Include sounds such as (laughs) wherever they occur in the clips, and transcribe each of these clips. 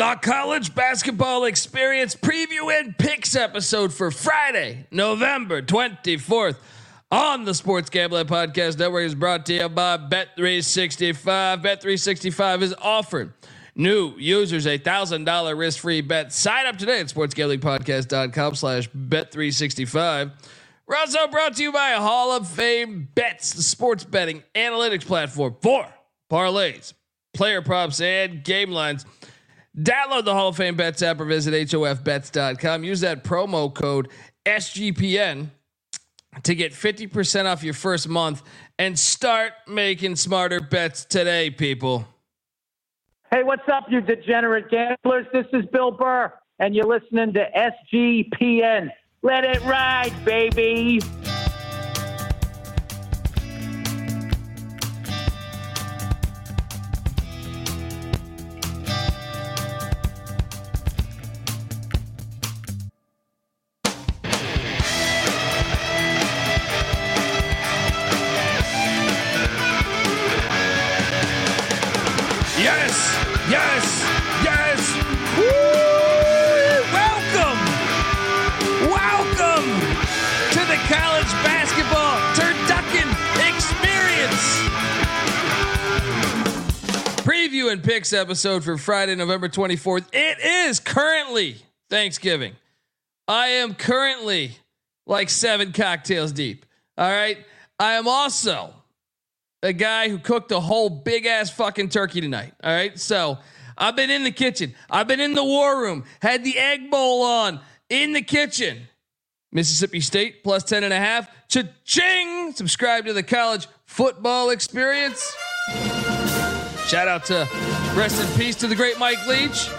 The college basketball experience preview and picks episode for Friday, November 24th on the Sports Gambling Podcast Network is brought to you by Bet365. Bet365 is offering new users a thousand dollar risk free bet. Sign up today at sportsgamblingpodcast.com slash bet365. We're also brought to you by Hall of Fame Bets, the sports betting analytics platform for parlays, player props, and game lines. Download the Hall of Fame Bets app or visit HOFBets.com. Use that promo code SGPN to get 50% off your first month and start making smarter bets today, people. Hey, what's up, you degenerate gamblers? This is Bill Burr, and you're listening to SGPN. Let it ride, baby. Picks episode for Friday, November 24th. It is currently Thanksgiving. I am currently like seven cocktails deep. All right. I am also a guy who cooked a whole big ass fucking turkey tonight. All right. So I've been in the kitchen. I've been in the war room, had the egg bowl on in the kitchen. Mississippi State plus 10 and a half. Cha-ching! Subscribe to the college football experience. Shout out to rest in peace to the great Mike Leach.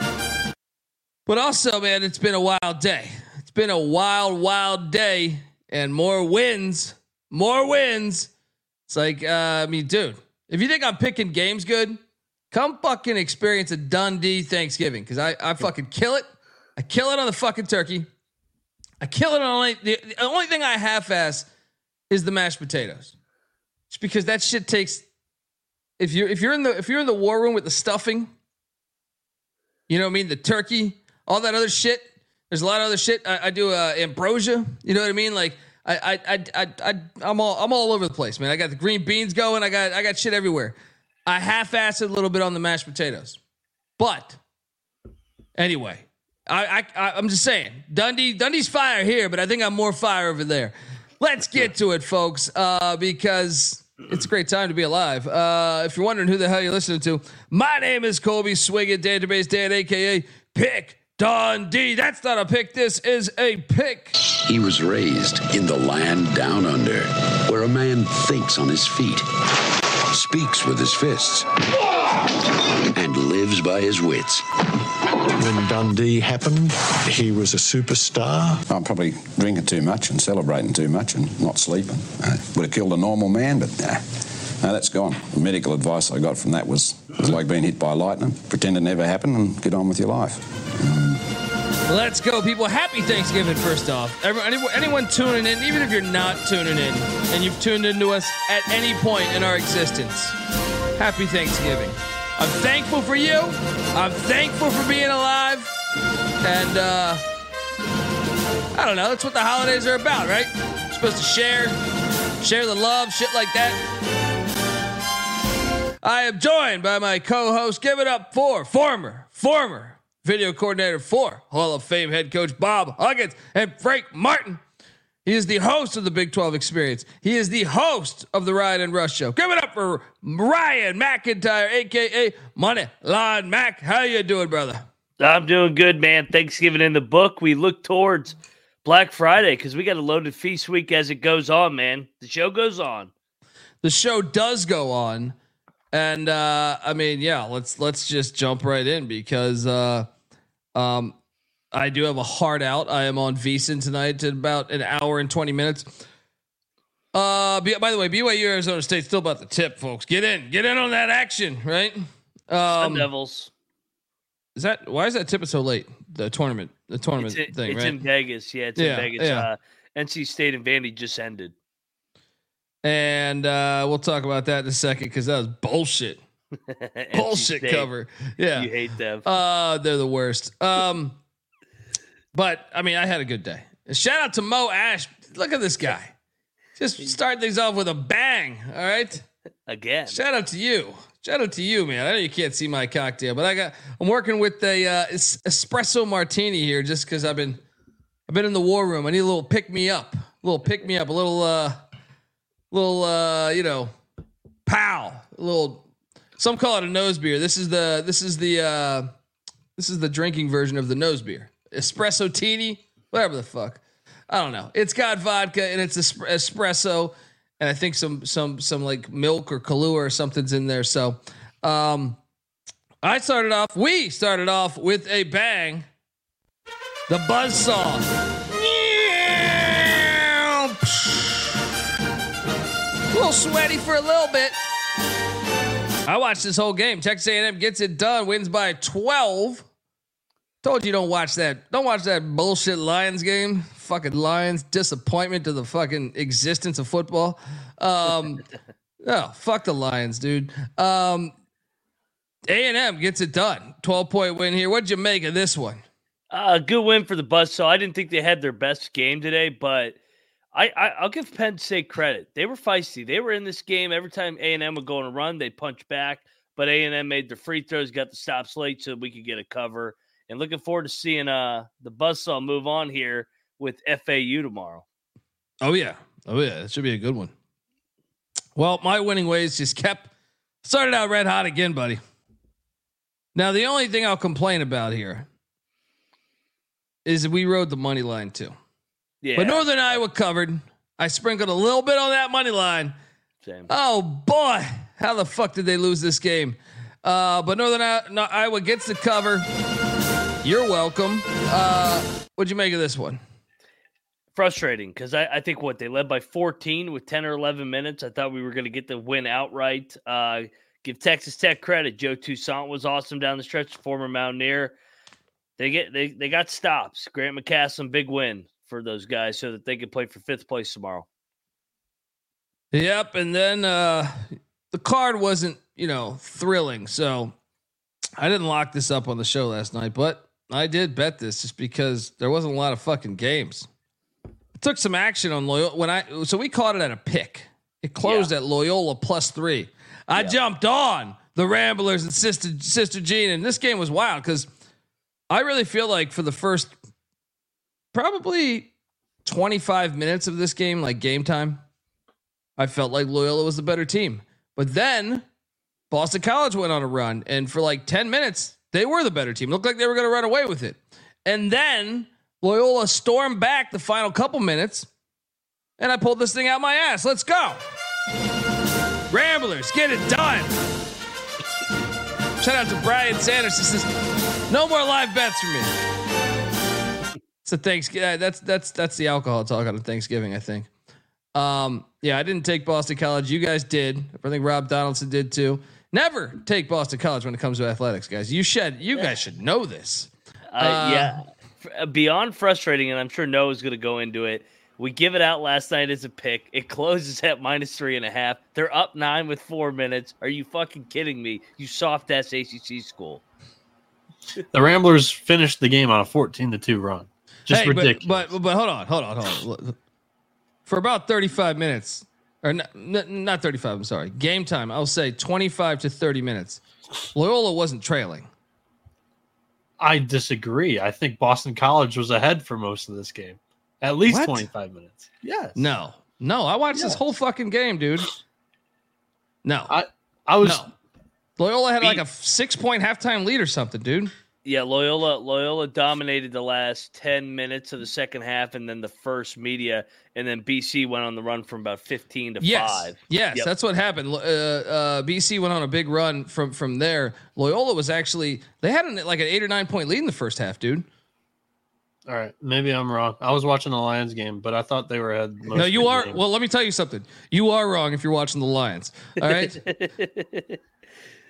But also, man, it's been a wild day. It's been a wild, wild day and more wins, more wins. It's like, uh, I mean, dude, if you think I'm picking games good, come fucking experience a Dundee Thanksgiving because I, I fucking kill it. I kill it on the fucking turkey. I kill it on only the, the only thing I half-ass is the mashed potatoes. Just because that shit takes. If you're if you're in the if you're in the war room with the stuffing, you know what I mean, the turkey, all that other shit. There's a lot of other shit. I, I do uh, ambrosia. You know what I mean, like. I, I, I, I, I'm all, I'm all over the place, man. I got the green beans going. I got, I got shit everywhere. I half-assed a little bit on the mashed potatoes, but anyway, I, I, I'm just saying, Dundee, Dundee's fire here, but I think I'm more fire over there. Let's get to it, folks, uh, because it's a great time to be alive. Uh, if you're wondering who the hell you're listening to, my name is Colby Swiggin, Database Dan, aka Pick Dundee. That's not a pick. This is a pick. He was raised in the land down under, where a man thinks on his feet, speaks with his fists, and lives by his wits. When Dundee happened, he was a superstar. I'm probably drinking too much and celebrating too much and not sleeping. Uh, would have killed a normal man, but nah. No, that's gone. The medical advice I got from that was, was like being hit by lightning. Pretend it never happened and get on with your life. Let's go, people. Happy Thanksgiving, first off. Everyone, anyone, anyone tuning in, even if you're not tuning in and you've tuned into us at any point in our existence, happy Thanksgiving. I'm thankful for you. I'm thankful for being alive. And, uh, I don't know. That's what the holidays are about, right? You're supposed to share, share the love, shit like that. I am joined by my co-host. Give it up for former, former video coordinator for Hall of Fame head coach Bob Huggins and Frank Martin. He is the host of the Big 12 Experience. He is the host of the Ryan and Rush Show. Give it up for Ryan McIntyre, aka Money Line Mac. How you doing, brother? I'm doing good, man. Thanksgiving in the book. We look towards Black Friday because we got a loaded feast week as it goes on, man. The show goes on. The show does go on. And uh, I mean, yeah, let's let's just jump right in because uh, um, I do have a hard out. I am on VSiN tonight at about an hour and twenty minutes. Uh, by the way, BYU Arizona State still about the tip, folks. Get in, get in on that action, right? Um, Devils. Is that why is that tip so late? The tournament, the tournament it's, thing, it's right? in Vegas. Yeah, it's Yeah, in Vegas. yeah. Uh, NC State and Vandy just ended. And uh, we'll talk about that in a second because that was bullshit. (laughs) Bullshit State. cover. Yeah. You hate them. Uh, they're the worst. Um, but I mean, I had a good day. Shout out to Mo Ash. Look at this guy. Just start things off with a bang. All right. Again. Shout out to you. Shout out to you, man. I know you can't see my cocktail, but I got. I'm working with a uh, espresso martini here, just because I've been, I've been in the war room. I need a little pick me up, a little pick me up, a little, uh, little, uh, you know, pow, a little. Some call it a nose beer. This is the, this is the, uh, this is the drinking version of the nose beer, espresso tini, whatever the fuck. I don't know. It's got vodka and it's espresso, and I think some some some like milk or Kahlua or something's in there. So, um, I started off. We started off with a bang. The buzz saw. A little sweaty for a little bit. I watched this whole game. Texas A&M gets it done, wins by 12. Told you don't watch that. Don't watch that bullshit Lions game. Fucking Lions disappointment to the fucking existence of football. Um, (laughs) oh, fuck the Lions, dude. Um, A and M gets it done. Twelve point win here. What'd you make of this one? Uh, good win for the bus. So I didn't think they had their best game today, but I, I I'll give Penn State credit. They were feisty. They were in this game every time A and M would go on a run, they'd punch back. But A and M made their free throws, got the stops late, so we could get a cover. And looking forward to seeing uh the Buzzsaw move on here with FAU tomorrow. Oh yeah, oh yeah. That should be a good one. Well, my winning ways just kept started out red hot again, buddy. Now the only thing I'll complain about here is we rode the money line too. Yeah, But Northern Iowa covered. I sprinkled a little bit on that money line. same. Oh boy, how the fuck did they lose this game? Uh, but Northern Iowa gets the cover. You're welcome. Uh, what'd you make of this one? frustrating because I, I think what they led by 14 with 10 or 11 minutes. I thought we were going to get the win outright. Uh, give Texas Tech credit. Joe Toussaint was awesome down the stretch, former Mountaineer. They get they they got stops. Grant McCasland, big win for those guys so that they could play for fifth place tomorrow. Yep, and then uh, the card wasn't you know thrilling, so I didn't lock this up on the show last night, but I did bet this just because there wasn't a lot of fucking games. took some action on Loyola when I so we caught it at a pick. It closed at Loyola plus three. I jumped on the Ramblers and Sister Sister Jean, and this game was wild because I really feel like for the first probably 25 minutes of this game, like game time, I felt like Loyola was the better team. But then Boston College went on a run, and for like 10 minutes, they were the better team. Looked like they were going to run away with it. And then Loyola stormed back the final couple minutes, and I pulled this thing out my ass. Let's go. Ramblers, get it done. Shout out to Brian Sanders. He says, no more live bets for me. It's a Thanksgiving. That's that's that's the alcohol talk on Thanksgiving, I think. Um, yeah, I didn't take Boston College. You guys did. I think Rob Donaldson did too. Never take Boston College when it comes to athletics, guys. You should. You guys should know this. Uh, yeah, uh, beyond frustrating, and I'm sure Noah's going to go into it. We give it out last night as a pick. It (laughs) closes at minus three and a half. They're up nine with four minutes. Are you fucking kidding me? You soft ass ACC school. The Ramblers finished the game on a 14 to 2 run. Just Hey, but- ridiculous. But, but hold on, hold on, hold on. For about 35 minutes, or not, not 35, I'm sorry, game time, I'll say 25 to 30 minutes. Loyola wasn't trailing. I disagree. I think Boston College was ahead for most of this game. At least What? 25 minutes. Yes. No, no, I watched this whole fucking game, dude. No, I I was no. Loyola had like a six point halftime lead or something, dude. Yeah, Loyola Loyola dominated the last 10 minutes of the second half and then the first media and then BC went on the run from about 15 to Yes, 5. yes, Yep. that's what happened. Uh, uh, BC went on a big run from from there. Loyola was actually they had an, like an eight or nine point lead in the first half, dude. all right. Maybe I'm wrong. I was watching the Lions game, but I thought they were ahead. Most no, you are. game. Well, let me tell you something. You are wrong if you're watching the Lions. All right. (laughs)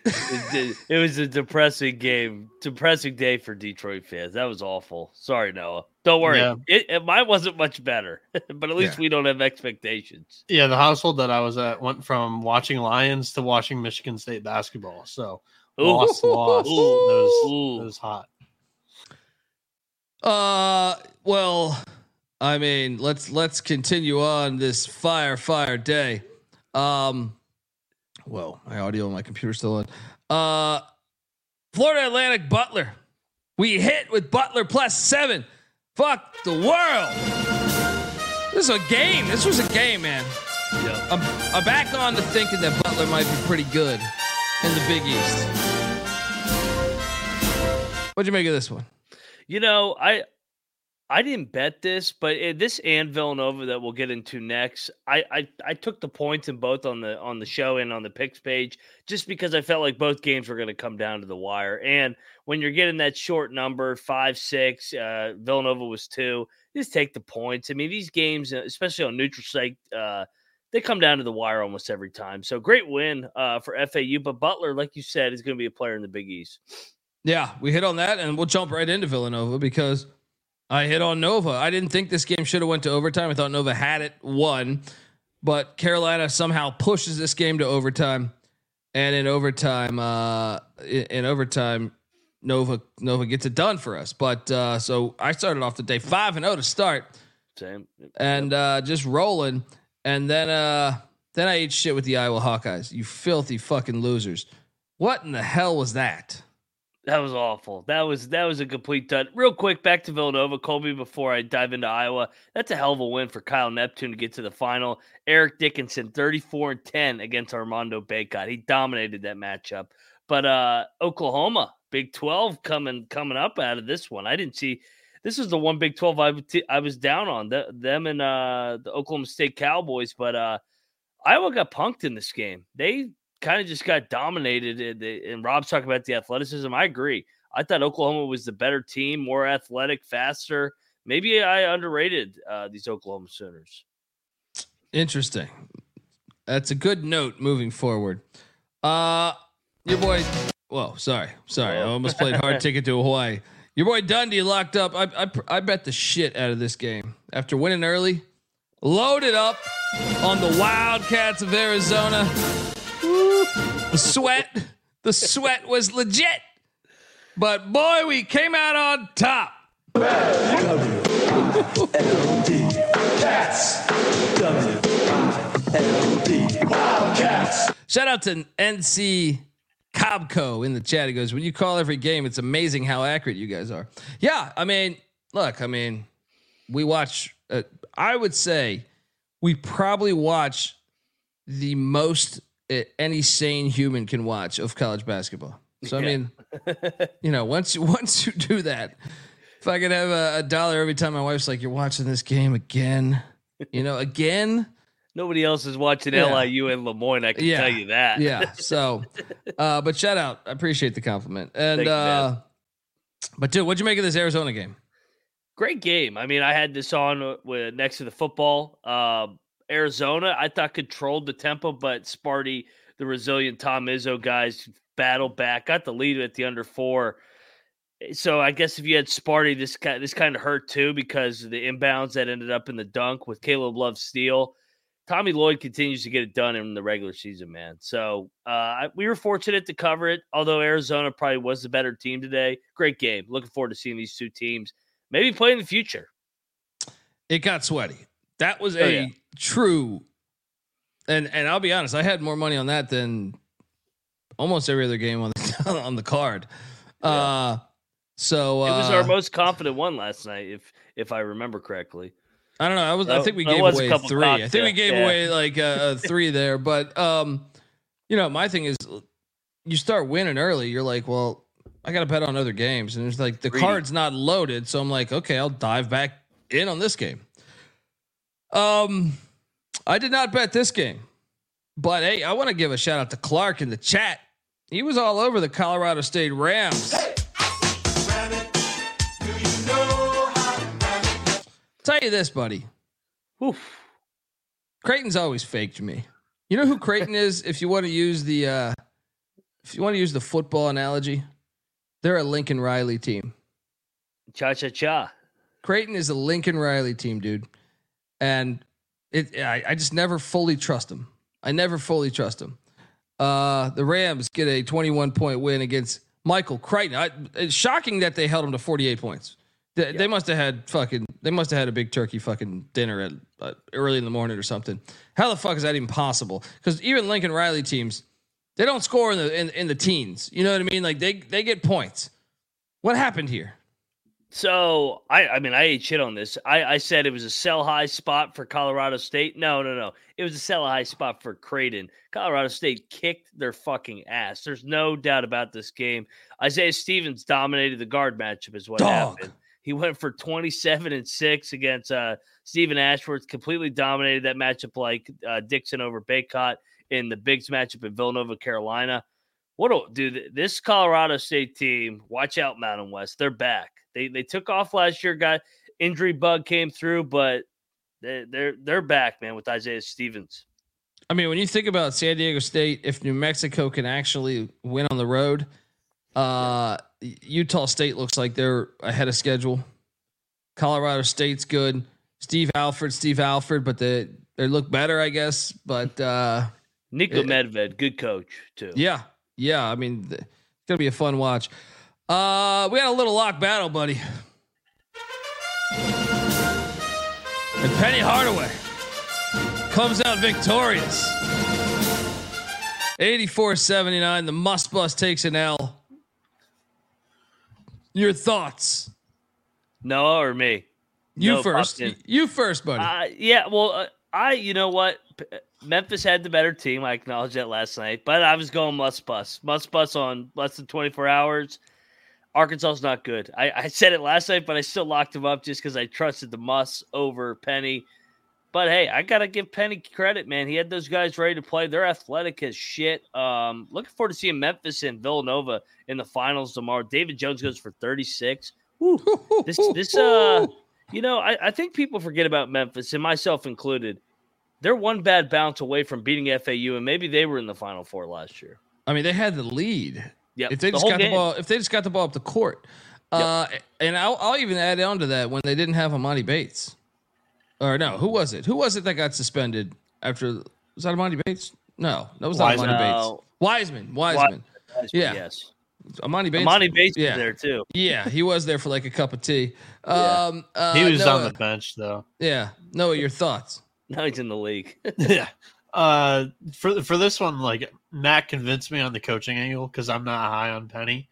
it, (laughs) it was a depressing game, depressing day for Detroit fans. That was awful. Sorry, Noah. Don't worry. Yeah. It, it mine wasn't much better, (laughs) but at least Yeah. we don't have expectations. Yeah, the household that I was at went from watching Lions to watching Michigan State basketball. So Ooh. lost, lost. (laughs) It was, Ooh. it was hot. Uh, well, I mean, let's let's continue on this fire fire day. Um, whoa, my audio on my computer still on. Uh, Florida Atlantic Butler, we hit with Butler plus seven. Fuck the world. This is a game. This was a game, man. Yeah. I'm, I'm back on to thinking that Butler might be pretty good in the Big East. What'd you make of this one? You know, I I didn't bet this, but it, this and Villanova that we'll get into next, I, I I took the points in both on the on the show and on the picks page just because I felt like both games were going to come down to the wire. And when you're getting that short number, five six, uh, Villanova was two, just take the points. I mean, these games, uh, especially on neutral site, uh, they come down to the wire almost every time. So great win uh, for FAU, but Butler, like you said, is going to be a player in the Big East. Yeah, we hit on that, and we'll jump right into Villanova because I hit on Nova. I didn't think this game should have went to overtime. I thought Nova had it won, but Carolina somehow pushes this game to overtime, and in overtime, uh, in, overtime, Nova Nova gets it done for us. But uh, so I started off the day five and zero to start, Same. and uh, just rolling, and then uh, then I ate shit with the Iowa Hawkeyes. You filthy fucking losers! What in the hell was that? That was awful. That was that was a complete dud. Real quick, back to Villanova, Colby. Before I dive into Iowa, that's a hell of a win for Kyle Neptune to get to the final. Eric Dickinson, thirty-four and ten against Armando Bacot. He dominated that matchup. But uh Oklahoma, Big Twelve coming coming up out of this one. I didn't see. This is the one Big Twelve I, would was down on the, them and uh the Oklahoma State Cowboys, but uh Iowa got punked in this game. They kind of just got dominated. And, and Rob's talking about the athleticism. I agree. I thought Oklahoma was the better team, more athletic, faster. Maybe I underrated uh, these Oklahoma Sooners. Interesting. That's a good note moving forward. Uh your boy. Whoa, sorry, sorry. I almost played hard (laughs) ticket to Hawaii. Your boy Dundee locked up. I, I I bet the shit out of this game after winning early. Loaded up on the Wildcats of Arizona. The sweat, the sweat was legit. But boy, we came out on top. Shout out to NC Cobco in the chat. He goes, when you call every game, it's amazing how accurate you guys are. Yeah, I mean, look, I mean, we watch. Uh, I would say we probably watch the most any sane human can watch of college basketball. So I Yeah. mean, (laughs) you know, once once you do that, if I could have a, a dollar every time my wife's like, "You're watching this game again," you know, again. Nobody else is watching Yeah. LIU and Le Moyne. I can Yeah. tell you that. yeah. (laughs) So, uh, but shout out. I appreciate the compliment. And, uh, but dude, what'd you make of this Arizona game? Great game. I mean, I had this on uh, with next to the football. Um, Arizona, I thought controlled the tempo, but Sparty, the resilient Tom Izzo guys, battled back, got the lead at the under four. So I guess if you had Sparty, this kind this kind of hurt too because the inbounds that ended up in the dunk with Caleb Love steal. Tommy Lloyd continues to get it done in the regular season, man. So uh, we were fortunate to cover it, although Arizona probably was the better team today. Great game. Looking forward to seeing these two teams maybe play in the future. It got sweaty. That was Oh, a yeah. true. And and I'll be honest, I had more money on that than almost every other game on the (laughs) on the card. Uh, so uh, It was our most confident one last night, if if I remember correctly. I don't know. I was. I think we gave away three. I think we gave yeah. away like uh, (laughs) three there. But um, you know, my thing is, you start winning early. You're like, well, I got to bet on other games, and it's like the Greedy. card's not loaded. So I'm like, okay, I'll dive back in on this game. Um, I did not bet this game, but hey, I want to give a shout out to Clark in the chat. He was all over the Colorado State Rams. Tell you this, buddy. Oof. Creighton's always faked me. You know who Creighton is? If you want to use the uh if you want to use the football analogy, they're a Lincoln Riley team. Cha cha cha. Creighton is a Lincoln Riley team, dude, and it I, I just never fully trust them. I never fully trust them. Uh, the Rams get a 21 point win against Michael Crichton. I, it's shocking that they held him to 48 points. They, they must have had fucking. They must have had a big turkey fucking dinner at uh, early in the morning or something. How the fuck is that even possible? Because even Lincoln Riley teams, they don't score in the in, in the teens. You know what I mean? Like they they get points. What happened here? So I, I mean, I ate shit on this. I, I said it was a sell high spot for Colorado State. No, no, no. It was a sell high spot for Creighton. Colorado State kicked their fucking ass. There's no doubt about this game. Isaiah Stevens dominated the guard matchup, is what Dog. happened. He went for 27 and six against uh, Steven Ashworth. Completely dominated that matchup like uh, Dixon over Bacot in the Bigs matchup in Villanova, Carolina. What a dude! This Colorado State team, watch out, Mountain West. They're back. They they took off last year. Got injury bug came through, but they, they're they're back, man, with Isaiah Stevens. I mean, when you think about San Diego State, if New Mexico can actually win on the road, uh, Utah State looks like they're ahead of schedule. Colorado State's good. Steve Alford, Steve Alford, but they they look better, I guess. But uh, Niko It- Medved, good coach too. yeah, yeah. I mean, it's gonna be a fun watch. Uh, we got a little lock battle, buddy. And Penny Hardaway comes out victorious. 84-79. The Muss Bus takes an L. Your thoughts? Noah or me? You No, first. You first, buddy. Uh, yeah, well, uh, I you know what? P- Memphis had the better team. I acknowledged that last night, but I was going Muss Bus, Muss Bus on less than 24 hours. Arkansas's not good. I, I said it last night, but I still locked him up just because I trusted the Muss over Penny. But hey, I gotta give Penny credit, man. He had those guys ready to play. They're athletic as shit. Um, looking forward to seeing Memphis and Villanova in the finals tomorrow. David Jones goes for 36. Woo. This (laughs) this uh you know, I, I think people forget about Memphis and myself included. They're one bad bounce away from beating FAU, and maybe they were in the final four last year. I mean, they had the lead. Yeah, If they just got the ball, if they just got the ball up the court, uh, and I'll, I'll even add on to that when they didn't have Emoni Bates, or no, who was it? Who was it that got suspended after? Was that Emoni Bates? No, that was not Wiseman. Emoni Bates. No. Wiseman, Wiseman, Yeah. yes. Emoni Bates. Emoni Bates yeah. was there too. Yeah, he was there for like a cup of tea. Yeah. Um, uh, he was on the bench though. Yeah, Noah, your thoughts? Now he's in the league. (laughs) yeah. Uh, for for this one, like Matt convinced me on the coaching angle because I'm not high on Penny.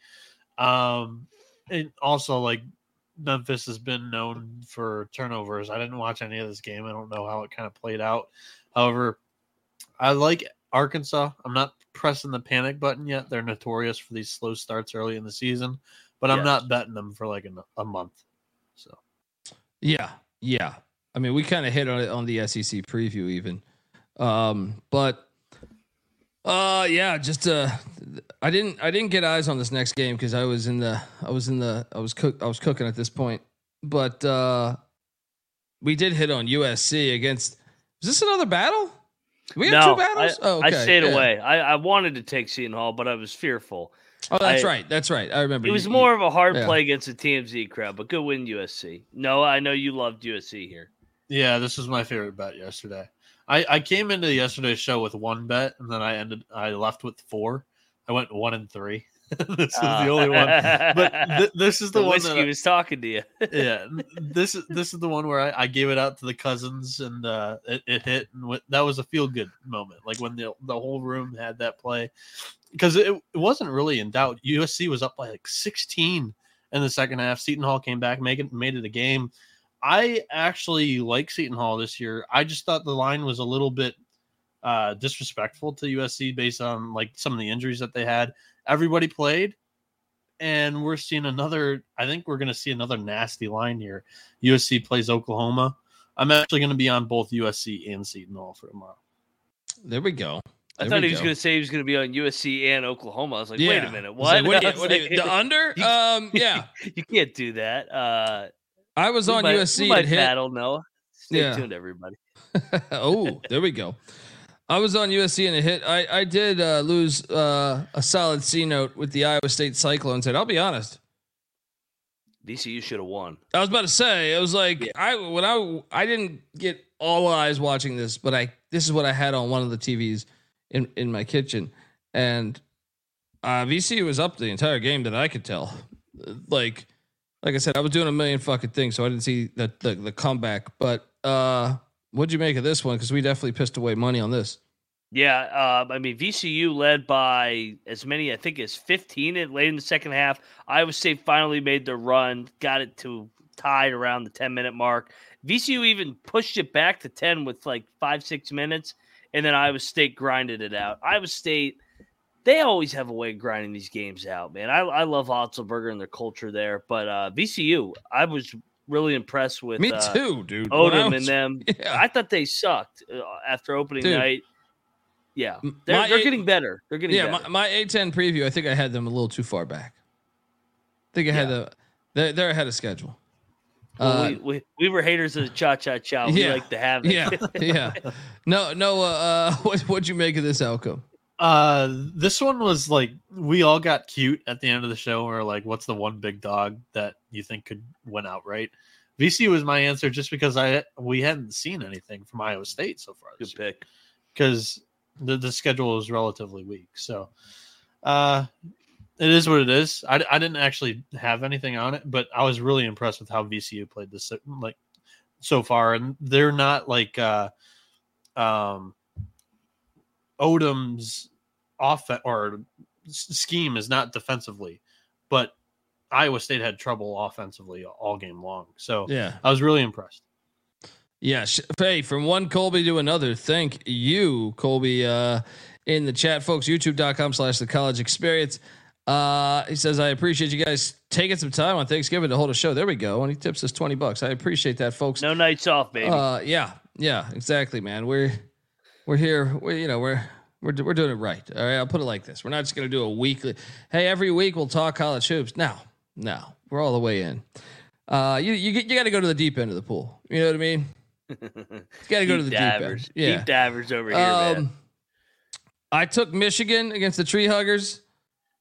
Um, and also like Memphis has been known for turnovers. I didn't watch any of this game. I don't know how it kind of played out. However, I like Arkansas. I'm not pressing the panic button yet. They're notorious for these slow starts early in the season, but I'm Yes. not betting them for like a, a month. So Yeah, yeah. I mean, we kind of hit on it on the SEC preview, even. Um, but uh, yeah, just uh, I didn't I didn't get eyes on this next game because I was in the I was in the I was cook I was cooking at this point. But uh, we did hit on USC against. Is this another battle? We have no, two battles. I, oh, I stayed yeah. away. I, I wanted to take Seton Hall, but I was fearful. Oh, that's I- right. That's right. I remember. It was you- more of a hard yeah. play against the TMZ crowd, but good win USC. No, I know you loved USC here. Yeah, this was my favorite bet yesterday. I, I came into yesterday's show with one bet, and then I ended. I left with four. I went one and three. (laughs) this is Ah. the only one. But th- this is (laughs) the, the one whiskey that I- was talking to you. (laughs) yeah, this is this is the one where I, I gave it out to the cousins, and uh, it, it hit, and that was a feel good moment. Like when the the whole room had that play, because it, it wasn't really in doubt. USC was up by like sixteen in the second half. Seton Hall came back, make it made it a game. I actually like Seton Hall this year. I just thought the line was a little bit uh, disrespectful to USC based on like some of the injuries that they had. Everybody played, and we're seeing another. I think we're going to see another nasty line here. USC plays Oklahoma. I'm actually going to be on both USC and Seton Hall for tomorrow. There we go. I There thought he was go. going to say he was going to be on USC and Oklahoma. I was like, wait a minute, I was like, what? what you- (laughs) what do you- the under? (laughs) Um, yeah. (laughs) you can't do that. Uh, I was we on might, USC might and hit. battle Noah. Stay Yeah. tuned, everybody. (laughs) oh, there we go. I was on USC and it hit. I I did uh, lose uh, a solid C note with the Iowa State Cyclones. And I'll be honest, VCU should have won. I was about to say it was like Yeah. I when I I didn't get all eyes watching this, but I this is what I had on one of the TVs in in my kitchen, and uh, VCU was up the entire game that I could tell. Like like I said, I was doing a million fucking things, so I didn't see the the, the comeback. But uh, what'd you make of this one? Because we definitely pissed away money on this. Yeah, um, I mean VCU led by as many, I think, as fifteen in late in the second half. Iowa State finally made the run, got it to tied around the ten minute mark. VCU even pushed it back to ten with like five six minutes, and then Iowa State grinded it out. Iowa State, they always have a way of grinding these games out, man. I, I love Otzelberger and their culture there, but uh, VCU, I was really impressed with. Me uh, too, dude. Odom was- and them. (laughs) Yeah. I thought they sucked uh, after opening Dude. night. Yeah, they're, they're eight- getting better. They're getting yeah, better. my, my A10 preview, I think I had them a little too far back. I think I had Yeah. the they're, they're ahead of schedule. Well, Uh, we, we, we were haters of the cha cha cha. We Yeah. like to have it. yeah, yeah. (laughs) No, no. Uh, uh, (laughs) what what'd you make of this outcome? Uh, this one was like we all got cute at the end of the show. Or like, what's the one big dog that you think could win outright? VC was my answer just because I we hadn't seen anything from Iowa State so far Good pick. because the the schedule is relatively weak. So, uh, it is what it is. I, I didn't actually have anything on it, but I was really impressed with how VCU played this like so far, and they're not like uh, um, Odom's offense or scheme is not defensively, but Iowa State had trouble offensively all game long. So Yeah, I was really impressed. yeah. sh- Hey, from one Colby to another. Thank you, Colby. Uh, in the chat, folks. YouTube.com slash the college experience. Uh, he says, I appreciate you guys taking some time on Thanksgiving to hold a show. There we go. And he tips us 20 bucks. I appreciate that, folks. No nights off, baby. Uh, yeah, yeah, exactly, man. We're we're here. We you know we're we're we're doing it right. All right, I'll put it like this: we're not just gonna do a weekly. Hey, every week we'll talk college hoops. No, no, we're all the way in. Uh, you you you got to go to the deep end of the pool. You know what I mean? You got to go to the deep deep divers. end. Yeah. Deep divers over here, man. Um, I took Michigan against the Tree Huggers.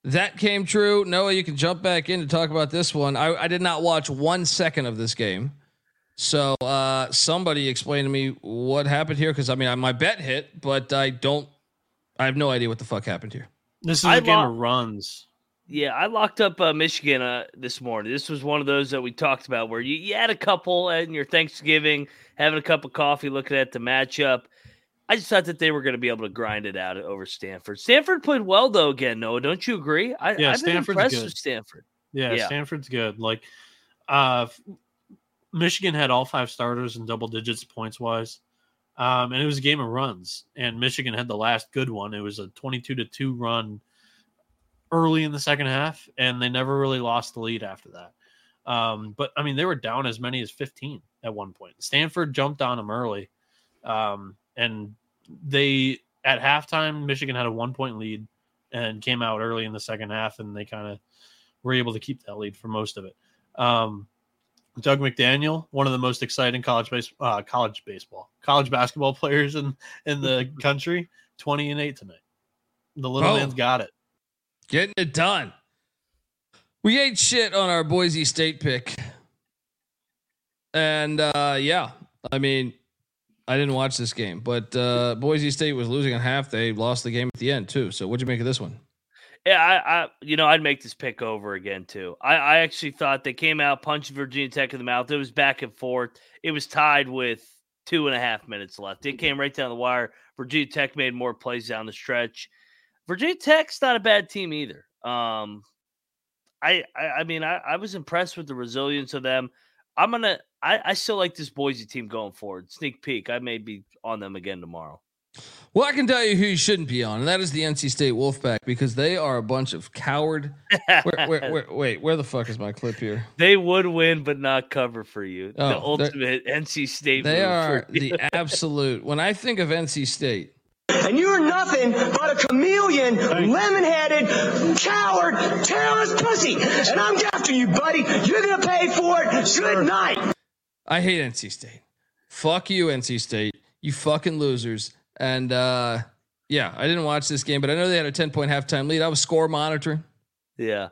That came true. Noah, you can jump back in to talk about this one. I, I did not watch one second of this game. So uh, somebody explain to me what happened here because I mean I, my bet hit, but I don't. I have no idea what the fuck happened here. This is I a game lo- of runs. Yeah, I locked up uh, Michigan uh, this morning. This was one of those that we talked about where you, you had a couple and your Thanksgiving, having a cup of coffee, looking at the matchup. I just thought that they were going to be able to grind it out over Stanford. Stanford played well though. Again, Noah, don't you agree? I, Yeah, I've been impressed good. with Stanford. Yeah, Yeah. Stanford's good. Like, uh, f- Michigan had all five starters in double digits points wise, um, and it was a game of runs. And Michigan had the last good one. It was a twenty-two to two run early in the second half, and they never really lost the lead after that. Um, but I mean, they were down as many as fifteen at one point. Stanford jumped on them early, um, and they at halftime Michigan had a one-point lead and came out early in the second half, and they kind of were able to keep that lead for most of it. Um, Dug McDaniel, one of the most exciting college base, uh, college baseball, college basketball (laughs) players in in the (laughs) country, twenty and eight tonight. The little Oh. man's got it. Getting it done. We ate shit on our Boise State pick. And uh yeah, I mean, I didn't watch this game, but uh Boise State was losing at half. They lost the game at the end too. So what'd you make of this one? Yeah, I, I, you know, I'd make this pick over again too. I, I actually thought they came out, punched Virginia Tech in the mouth. It was back and forth. It was tied with two and a half minutes left. It came right down the wire. Virginia Tech made more plays down the stretch. Virginia Tech's not a bad team either. Um, I, I, I mean, I, I was impressed with the resilience of them. I'm gonna, I, I still like this Boise team going forward. Sneak peek, I may be on them again tomorrow. Well, I can tell you who you shouldn't be on, and that is the NC State Wolfpack because they are a bunch of coward. (laughs) Where, where, where, wait, where the fuck is my clip here? They would win, but not cover for you. Oh, the ultimate NC State. They move are for the (laughs) absolute. When I think of NC State, And you're nothing but a chameleon, lemon-headed, coward, terrorist pussy. And I'm after you, buddy. You're gonna pay for it. Good night. I hate NC State. Fuck you, NC State. You fucking losers. And uh, yeah, I didn't watch this game, but I know they had a 10 point halftime lead. I was score monitoring. Yeah.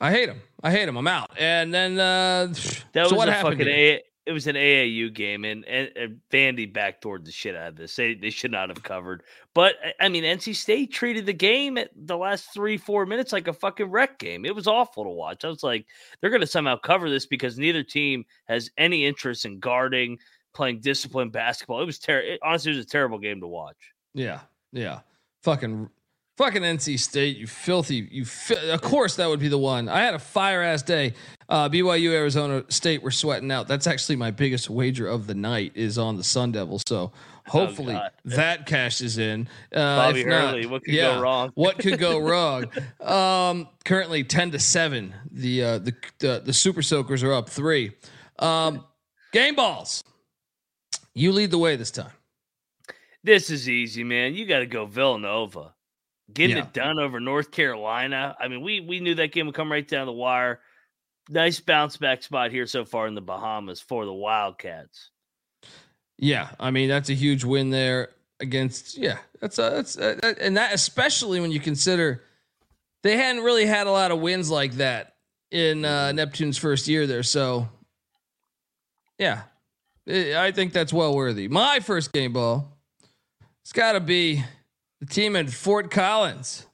I hate him. I hate him. I'm out. And then uh, That so was what a happened? fucking a, it was an AAU game, and, and, and Vandy backdoored the shit out of this. They they should not have covered. But I- I mean, NC State treated the game at the last three four minutes like a fucking wreck game. It was awful to watch. I was like, they're going to somehow cover this because neither team has any interest in guarding, playing disciplined basketball. It was terrible. Honestly, it was a terrible game to watch. Yeah, yeah. Fucking, fucking NC State. You filthy. You. Fi- of course, that would be the one. I had a fire ass day. Uh, BYU, Arizona State were sweating out. That's actually my biggest wager of the night is on the Sun Devils. So (laughs) hopefully God. that cashes in. Uh, Bobby if not, Hurley, what could go wrong? what could go (laughs) wrong? Um, currently ten to seven. The uh, the, the the Super Soakers are up three. Um, game balls. You lead the way this time. This is easy, man. You got to go Villanova. Getting Yeah. it done over North Carolina. I mean, we we knew that game would come right down the wire. Nice bounce back spot here so far in the Bahamas for the Wildcats. Yeah, I mean that's a huge win there against. Yeah, that's a, that's a, and that especially when you consider they hadn't really had a lot of wins like that in uh, Neptune's first year there. So, yeah, I think that's well worthy. My first game ball, it's got to be the team in Fort Collins.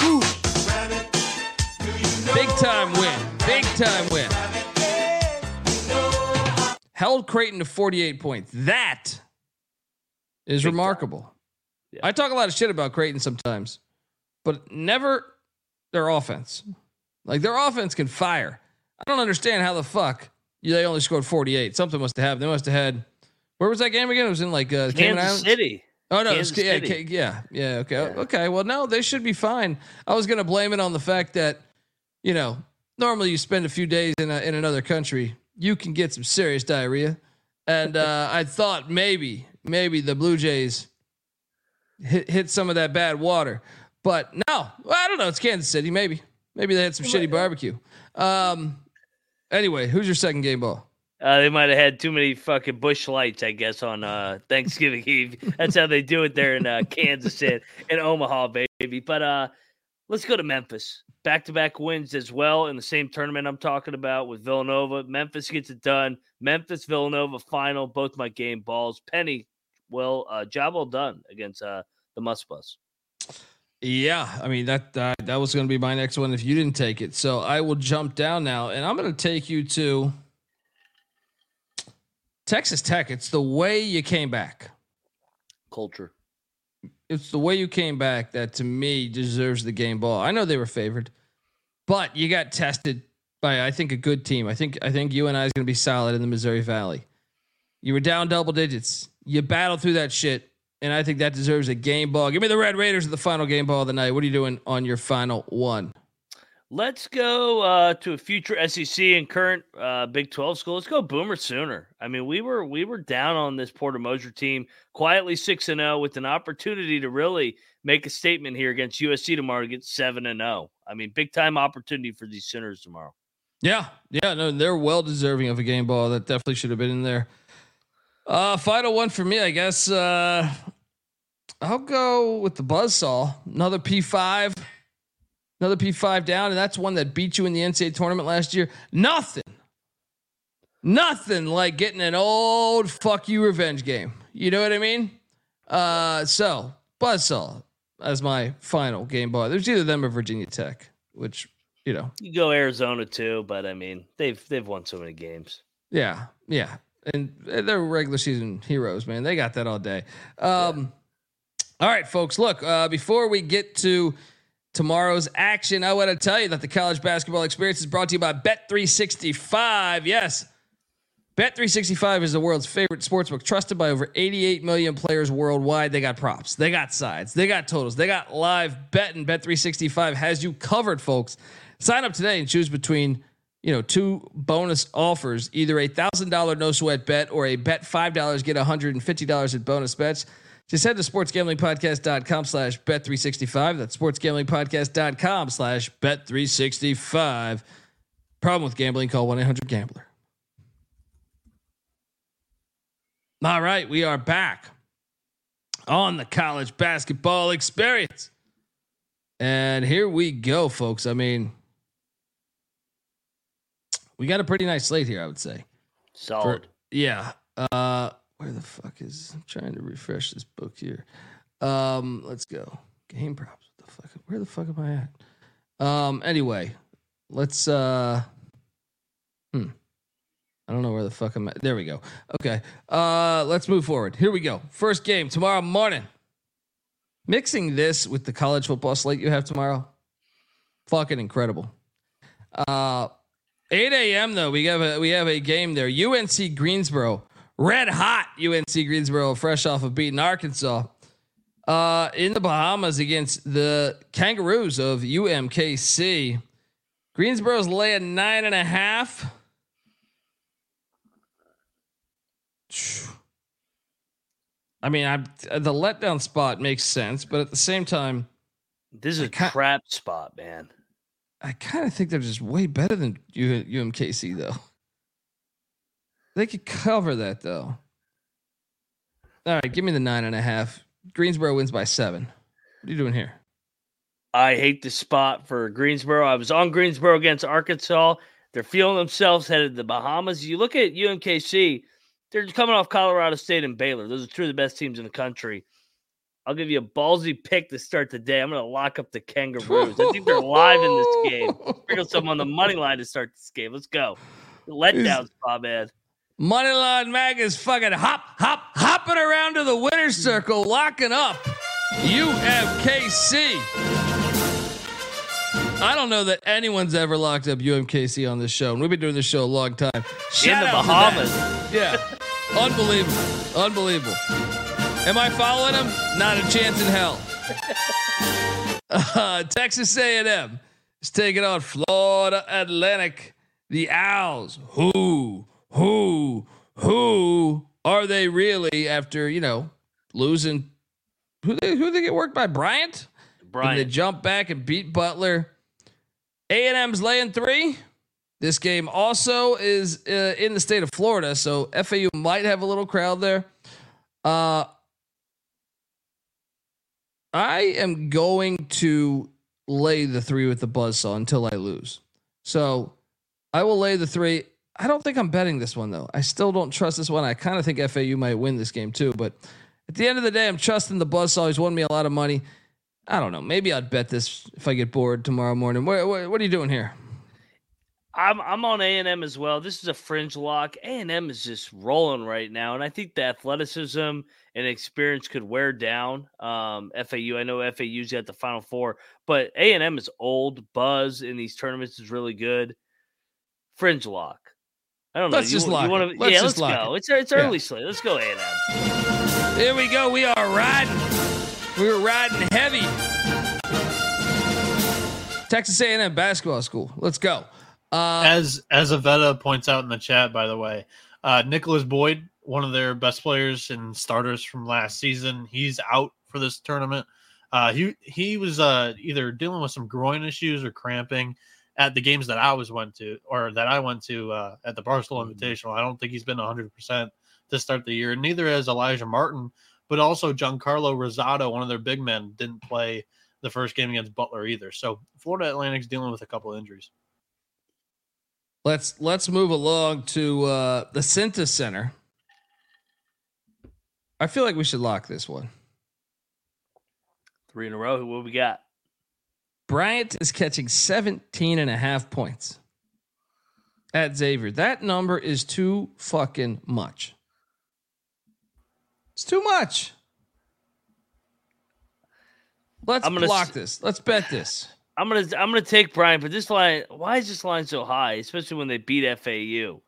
Woo. Big time win. Big time win. Held Creighton to 48 points. That is Big remarkable. Yeah. I talk a lot of shit about Creighton sometimes, but never their offense. Like their offense can fire. I don't understand how the fuck they only scored 48. Something must have happened. They must have had. Where was that game again? It was in like uh, Cayman Kansas Islands? City. Oh no, Kansas it's, yeah, City. Yeah, yeah. Okay, Yeah. okay. Well, no, they should be fine. I was gonna blame it on the fact that, you know, normally you spend a few days in a, in another country, you can get some serious diarrhea, and uh, I thought maybe maybe the Blue Jays hit hit some of that bad water, but no, well, I don't know. It's Kansas City. Maybe maybe they had some shitty barbecue. Um. Anyway, who's your second game ball? Uh, they might have had too many fucking Busch Lights, I guess, on uh, Thanksgiving (laughs) Eve. That's how they do it there in uh, Kansas and in Omaha, baby. But uh, let's go to Memphis. Back to back wins as well in the same tournament I'm talking about with Villanova. Memphis gets it done. Memphis Villanova final, both my game balls. Penny, well, uh, job well done against uh, the Muss Bus. Yeah, I mean that uh, that was going to be my next one if you didn't take it. So I will jump down now, and I'm going to take you to Texas Tech. It's the way you came back. Culture. It's the way you came back that to me deserves the game ball. I know they were favored, but you got tested by I think a good team. I think I think UNI is going to be solid in the Missouri Valley. You were down double digits. You battled through that shit, and I think that deserves a game ball. Give me the Red Raiders at the final game ball of the night. What are you doing on your final one? Let's go uh, to a future SEC and current uh, Big Twelve school. Let's go Boomer Sooner. I mean, we were we were down on this Porter Moser team, quietly six and zero, with an opportunity to really make a statement here against USC tomorrow to get seven and zero. I mean, big time opportunity for these Sooners tomorrow. Yeah, yeah, no, they're well deserving of a game ball. That definitely should have been in there. Uh, final one for me, I guess. Uh, I'll go with the buzzsaw. Another P five, another P five down, and that's one that beat you in the NCAA tournament last year. Nothing, nothing like getting an old fuck you revenge game. You know what I mean? Uh, so buzzsaw as my final game ball. There's either them or Virginia Tech, which you know You go Arizona too, but I mean, they've they've won so many games. Yeah, yeah, and they're regular season heroes, man. They got that all day. Um, All right, folks. Look, uh, before we get to tomorrow's action, I want to tell you that the college basketball experience is brought to you by Bet365. Yes. Bet365 is the world's favorite sportsbook, trusted by over 88 million players worldwide. They got props, they got sides, they got totals, they got live betting. Bet365 has you covered, folks. Sign up today and choose between you know two bonus offers: either a thousand dollar no sweat bet or a bet five dollars get one hundred and fifty dollars in bonus bets. Just head to sportsgamblingpodcast.com slash bet365. That's sportsgamblingpodcast.com slash bet365. Problem with gambling, call 1 800 Gambler. All right, we are back. on the college basketball experience. And here we go, folks. I mean, we got a pretty nice slate here, I would say. Solid. For- yeah. Uh where the fuck is I'm trying to refresh this book here. Um, let's go. Game props. What the fuck? Where the fuck am I at? Um, anyway, let's uh hmm. I don't know where the fuck I'm at. There we go. Okay. Uh let's move forward. Here we go. First game tomorrow morning. Mixing this with the college football slate you have tomorrow. Fucking incredible. Uh 8 a.m. though, we have a we have a game there. UNC Greensboro, red hot UNC Greensboro, fresh off of beating Arkansas, uh, in the Bahamas against the Kangaroos of UMKC. Greensboro's laying nine and a half. I mean, I the letdown spot makes sense, but at the same time, This is a ca- crap spot, man. I kind of think they're just way better than U- UMKC though. They could cover that though. All right, give me the nine and a half. Greensboro wins by seven. What are you doing here? I hate the spot for Greensboro. I was on Greensboro against Arkansas. They're feeling themselves headed to the Bahamas. You look at UMKC, they're coming off Colorado State and Baylor. Those are two of the best teams in the country. I'll give you a ballsy pick to start the day. I'm going to lock up the Kangaroos. I think they're live in this game. (laughs) Sprinkle some on the money line to start this game. Let's go. Letdown spot, man. Moneyline Mac is fucking hop, hop, hopping around to the winner's circle, locking up UMKC. I don't know that anyone's ever locked up UMKC on this show, and we've been doing this show a long time. Shout in the out to that. Bahamas. Yeah. Unbelievable. Unbelievable. Am I following him? Not a chance in hell. Uh, Texas A&M is taking on Florida Atlantic. The Owls. Who, who, who are they really after, you know, losing? Who they, who they get worked by? Bryant? And they jump back and beat Butler. A&M's laying three. This game also is uh, in the state of Florida, so FAU might have a little crowd there. Uh, I am going to lay the three with the buzzsaw until I lose. So I will lay the three. I don't think I'm betting this one though. I still don't trust this one. I kind of think FAU might win this game too, but at the end of the day, I'm trusting the buzzsaw. He's won me a lot of money. I don't know. Maybe I'd bet this if I get bored tomorrow morning. What, what, what are you doing here? I'm I'm on A and M as well. This is a fringe lock. A and M is just rolling right now, and I think the athleticism and experience could wear down um, FAU. I know FAU's got the Final Four, but A and M is old. Buzz in these tournaments is really good. Fringe lock. I don't know. Let's you, just you lock wanna, it. Let's yeah, just let's lock go. it. It's it's Yeah. early slate. Let's go A and M. Here we go. We are riding. We're riding heavy. Texas A&M basketball school. Let's go. Uh, as as Avetta points out in the chat, by the way, uh, Nicholas Boyd, one of their best players and starters from last season, he's out for this tournament. Uh, he he was uh, either dealing with some groin issues or cramping at the games that I was went to or that I went to uh, at the Barcelona Invitational. I don't think he's been 100 percent to start the year. Neither has Alijah Martin, but also Giancarlo Rosado, one of their big men, didn't play the first game against Butler either. So Florida Atlantic's dealing with a couple of injuries. let's let's move along to uh, the Cintas Center. I feel like we should lock this one. Three in a row. What we got? Bryant is catching 17 and a half points at Xavier. That number is too fucking much. It's too much. Let's I'm gonna block s- this. Let's bet this. (sighs) I'm gonna I'm gonna take Bryant, but this line. Why is this line so high? Especially when they beat FAU.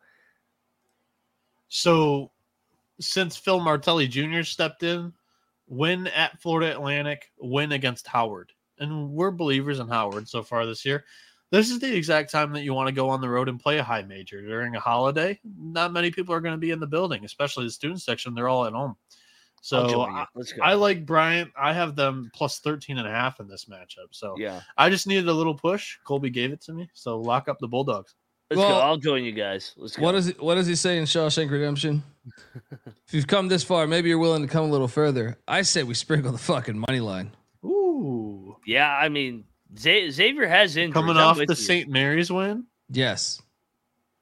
So, since Phil Martelli Jr. stepped in, win at Florida Atlantic, win against Howard. And we're believers in Howard so far this year. This is the exact time that you want to go on the road and play a high major during a holiday. Not many people are going to be in the building, especially the student section. They're all at home. So. I, I like Bryant. I have them plus 13 and a half in this matchup. So yeah. I just needed a little push. Colby gave it to me. So lock up the Bulldogs. Let's Well- go. I'll join you guys. Let's go. What does he, what does he say in Shawshank Redemption? (laughs) if you've come this far, maybe you're willing to come a little further. I say we sprinkle the fucking money line. Ooh. Yeah, I mean, Z- Xavier has injuries. Coming I'm off with the. St. Mary's win. Yes.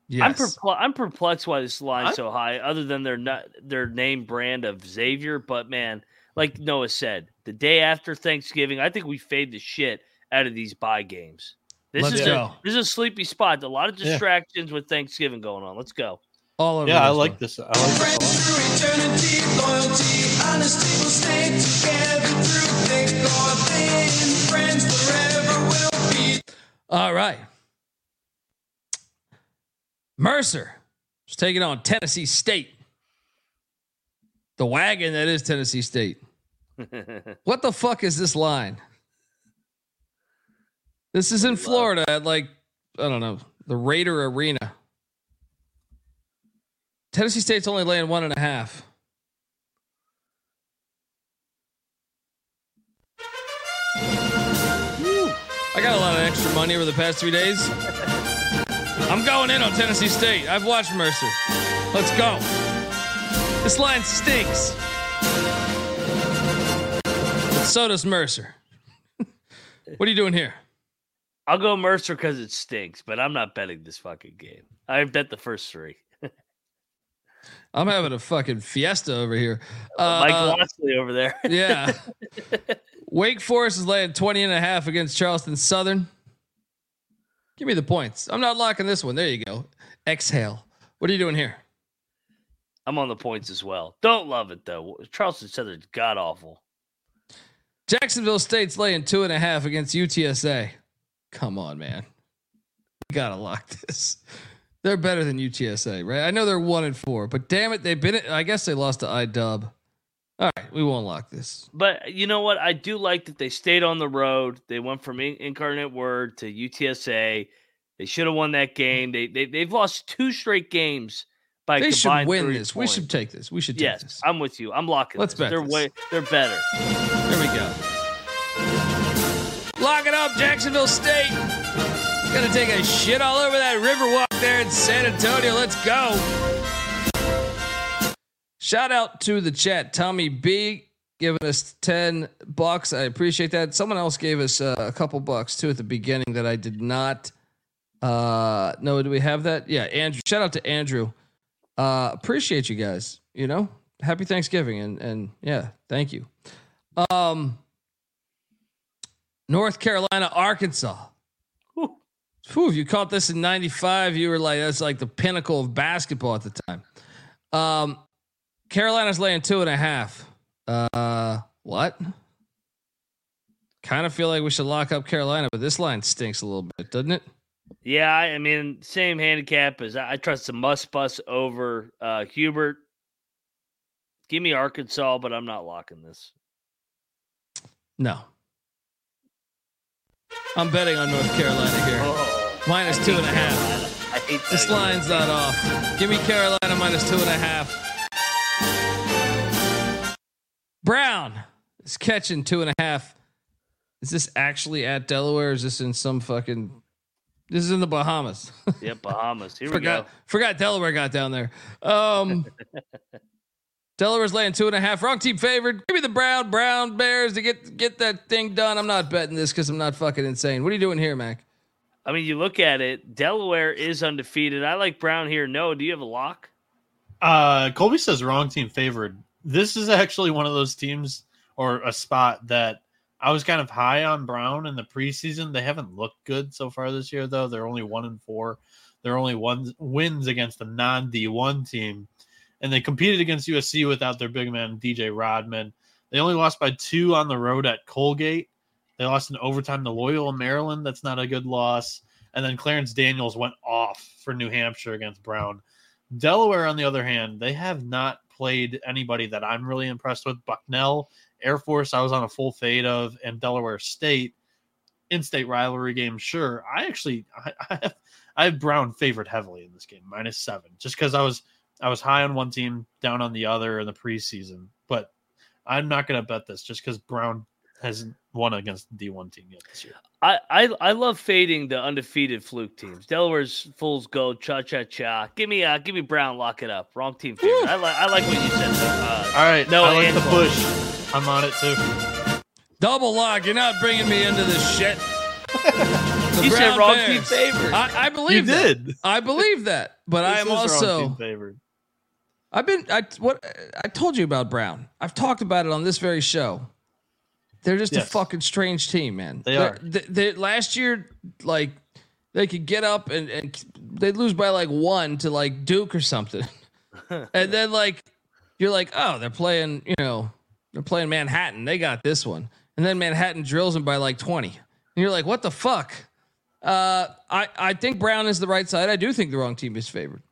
Yes. I'm perplex- I'm perplexed why this line's I- so high, other than their not their name brand of Xavier. But man, like Noah said, the day after Thanksgiving, I think we fade the shit out of these buy games. This Let's is go. a this is a sleepy spot. A lot of Yeah. distractions with Thanksgiving going on. Let's go. All over Yeah, I this like one. this. I like this. All right. Mercer is taking on Tennessee State. The wagon that is Tennessee State. (laughs) What the fuck is this line? This is in Florida at like, I don't know, the Raider Arena. Tennessee State's only laying one and a half. I got a lot of extra money over the past three days. I'm going in on Tennessee State. I've watched Mercer. Let's go. This line stinks. But so does Mercer. what are you doing here? I'll go Mercer because it stinks, but I'm not betting this fucking game. I bet the first three. (laughs) I'm having a fucking fiesta over here. Mike Uh, Lossley over there. yeah. (laughs) Wake Forest is laying 20 and a half against Charleston Southern. Give me the points. I'm not locking this one. There you go. Exhale. What are you doing here? I'm on the points as well. Don't love it though. Charleston Southern's god awful. Jacksonville State's laying two and a half against UTSA. Come on, man. We gotta lock this. They're better than UTSA, right? I know they're one and four, but damn it, they've been. I guess they lost to IDub. All right, we won't lock this. But you know what? I do like that they stayed on the road. They went from In- Incarnate Word to UTSA. They should have won that game. They, they they've lost two straight games by They should win 30 this. We should take this. We should take Yes, this. I'm with you. I'm locking. Let's this. bet They're this. way. They're better. There we go. Lock it up, Jacksonville State. Gonna take a shit all over that Riverwalk there in San Antonio. Let's go. Shout out to the chat. Tommy B giving us 10 bucks. I appreciate that. Someone else gave us uh, a couple bucks too at the beginning that I did not uh no, do we have that? Yeah, Andrew. Shout out to Andrew. Uh appreciate you guys, you know. Happy Thanksgiving and and yeah, thank you. Um North Carolina, Arkansas. Whew. Whew, if you caught this in 95, you were like, that's like the pinnacle of basketball at the time. Um, Carolina's laying two and a half. Uh, what? Kind of feel like we should lock up Carolina, but this line stinks a little bit, doesn't it? Yeah, I I mean, same handicap as I I trust the Muss Bus over uh, Hubert. Give me Arkansas, but I'm not locking this. No. I'm betting on North Carolina here. Oh, Minus I two hate and a half. Carolina. I hate This line's not off. Give me Carolina minus two and a half. Brown is catching two and a half. Is this actually at Delaware? Or is this in some fucking? This is in the Bahamas. (laughs) Yep, Bahamas. Here forgot we go. forgot Delaware got down there. Um, (laughs) Delaware's laying two and a half. Wrong team favored. Give me the Brown Brown Bears to get get that thing done. I'm not betting this because I'm not fucking insane. What are you doing here, Mac? I mean, you look at it. Delaware is undefeated. I like Brown here. No, do you have a lock? Uh, Colby says wrong team favored. This is actually one of those teams or a spot that I was kind of high on Brown in the preseason. They haven't looked good so far this year, though. They're only one and four. They're only one wins against a non D one team, and they competed against USC without their big man DJ Rodman. They only lost by two on the road at Colgate. They lost in overtime to Loyola Maryland. That's not a good loss. And then Clarence Daniels went off for New Hampshire against Brown. Delaware, on the other hand, they have not played anybody that I'm really impressed with. Bucknell, Air Force, I was on a full fade of, and Delaware State, in-state rivalry game. Sure, I actually I, (laughs) I have I have Brown favored heavily in this game, minus seven, just because I was I was high on one team, down on the other in the preseason. But I'm not going to bet this just because Brown hasn't won against the D1 team yet this year. I, I I love fading the undefeated fluke teams. Delaware's Fools go cha cha cha. Give me uh give me Brown. Lock it up. Wrong team favorite. I like I like what you said. Uh, All right, No, I like the Angelo. push. I'm on it too. Double lock. You're not bringing me into this shit. (laughs) The You said wrong Bears. team favorite. I, I You believe that. did. I believe that, but I am is wrong also. team favored. I've been. I what I told you about Brown. I've talked about it on this very show. They're just a fucking strange team, man. They They're- are. They, they- last year, like they could get up and, and they'd lose by like one to like Duke or something, (laughs) and then like you're like, oh, they're playing. You know, they're playing Manhattan. They got this one, and then Manhattan drills them by like twenty, and you're like, what the fuck? Uh, I I think Brown is the right side. I do think the wrong team is favored.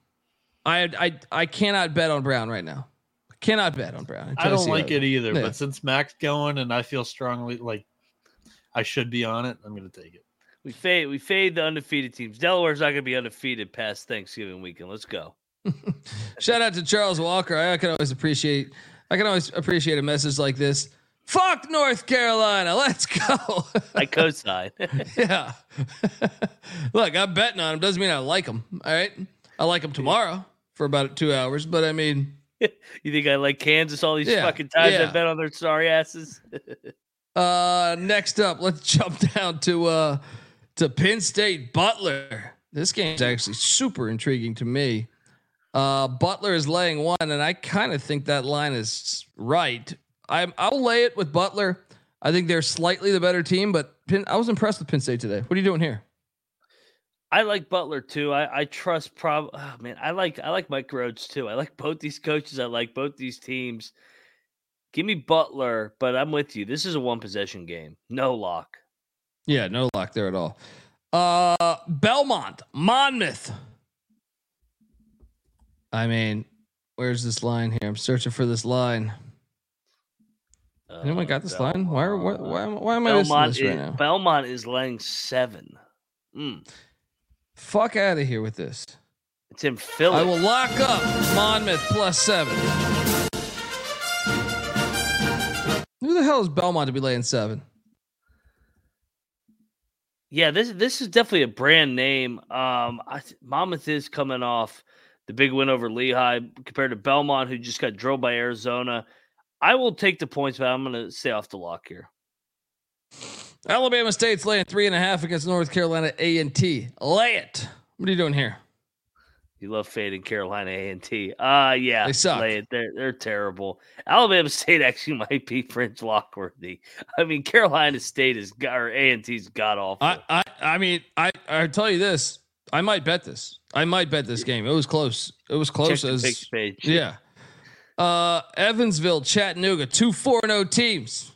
I I I cannot bet on Brown right now. I cannot bet on Brown. I don't like it either, Yeah. but since Mac's going and I feel strongly like I should be on it, I'm going to take it. we fade we fade the undefeated teams. Delaware's not gonna be undefeated past Thanksgiving weekend. Let's go. (laughs) Shout out to Charles Walker. I can always appreciate. I can always appreciate a message like this. Fuck North Carolina. Let's go. (laughs) I co-sign. (laughs) yeah. Look, I'm betting on him. Doesn't mean I like him. All right. I like him tomorrow for about two hours, but I mean, (laughs) you think I like Kansas all these Yeah, fucking times yeah. I bet on their sorry asses? (laughs) Uh, next up, let's (laughs) jump down to uh to Penn State Butler. This game's actually super intriguing to me. Uh, Butler is laying one, and I kind of think that line is right. I'm I'll lay it with Butler. I think they're slightly the better team, but Penn, I was impressed with Penn State today. What are you doing here? I like Butler too. I, I trust prob oh, man, I like I like Mike Rhoades too. I like both these coaches. I like both these teams. Give me Butler, but I'm with you. This is a one possession game. No lock. Yeah, no lock there at all. Uh, Belmont, Monmouth. I mean, where's this line here? I'm searching for this line. Anyone Uh, got this line? Why, are- why, why, am- why am I Belmont this is, right now? Belmont is laying seven. Mm, Fuck out of here with this. it's in Philly. I will lock up Monmouth plus seven. Who the hell is Belmont to be laying seven? Yeah, this this is definitely a brand name. Um, I, Monmouth is coming off the big win over Lehigh compared to Belmont, who just got drilled by Arizona. I will take the points, but I'm going to stay off the lock here. Alabama State's laying three and a half against North Carolina A and T. Lay it. What are you doing here? You love fading Carolina A and T. Uh yeah, They suck. lay it. They're they're terrible. Alabama State (laughs) actually might be fringe lock worthy. I mean, Carolina State is or A and T's god awful. I, I, I mean, I, I tell you this. I might bet this. I might bet this game. It was close. It was close as page. yeah. Uh, Evansville, Chattanooga, two four zero teams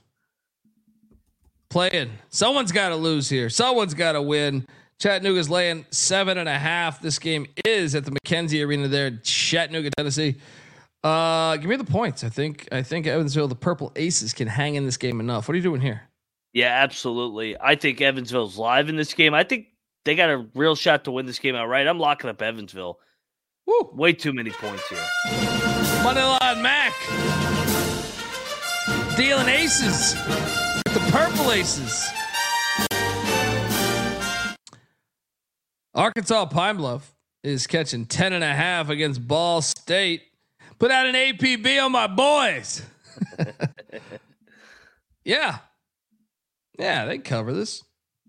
playing. Someone's got to lose here. Someone's got to win. Chattanooga's laying seven and a half. This game is at the McKenzie Arena there in Chattanooga, Tennessee. Uh, give me the points. I think I think Evansville, the Purple Aces, can hang in this game enough. What are you doing here? Yeah, absolutely. I think Evansville's live in this game. I think they got a real shot to win this game outright. I'm locking up Evansville. Woo. Way too many points here. Moneyline Mac. Dealing aces. Purple aces. Arkansas Pine Bluff is catching 10 and a half against Ball State. Put out an APB on my boys. (laughs) yeah. Yeah, they cover this.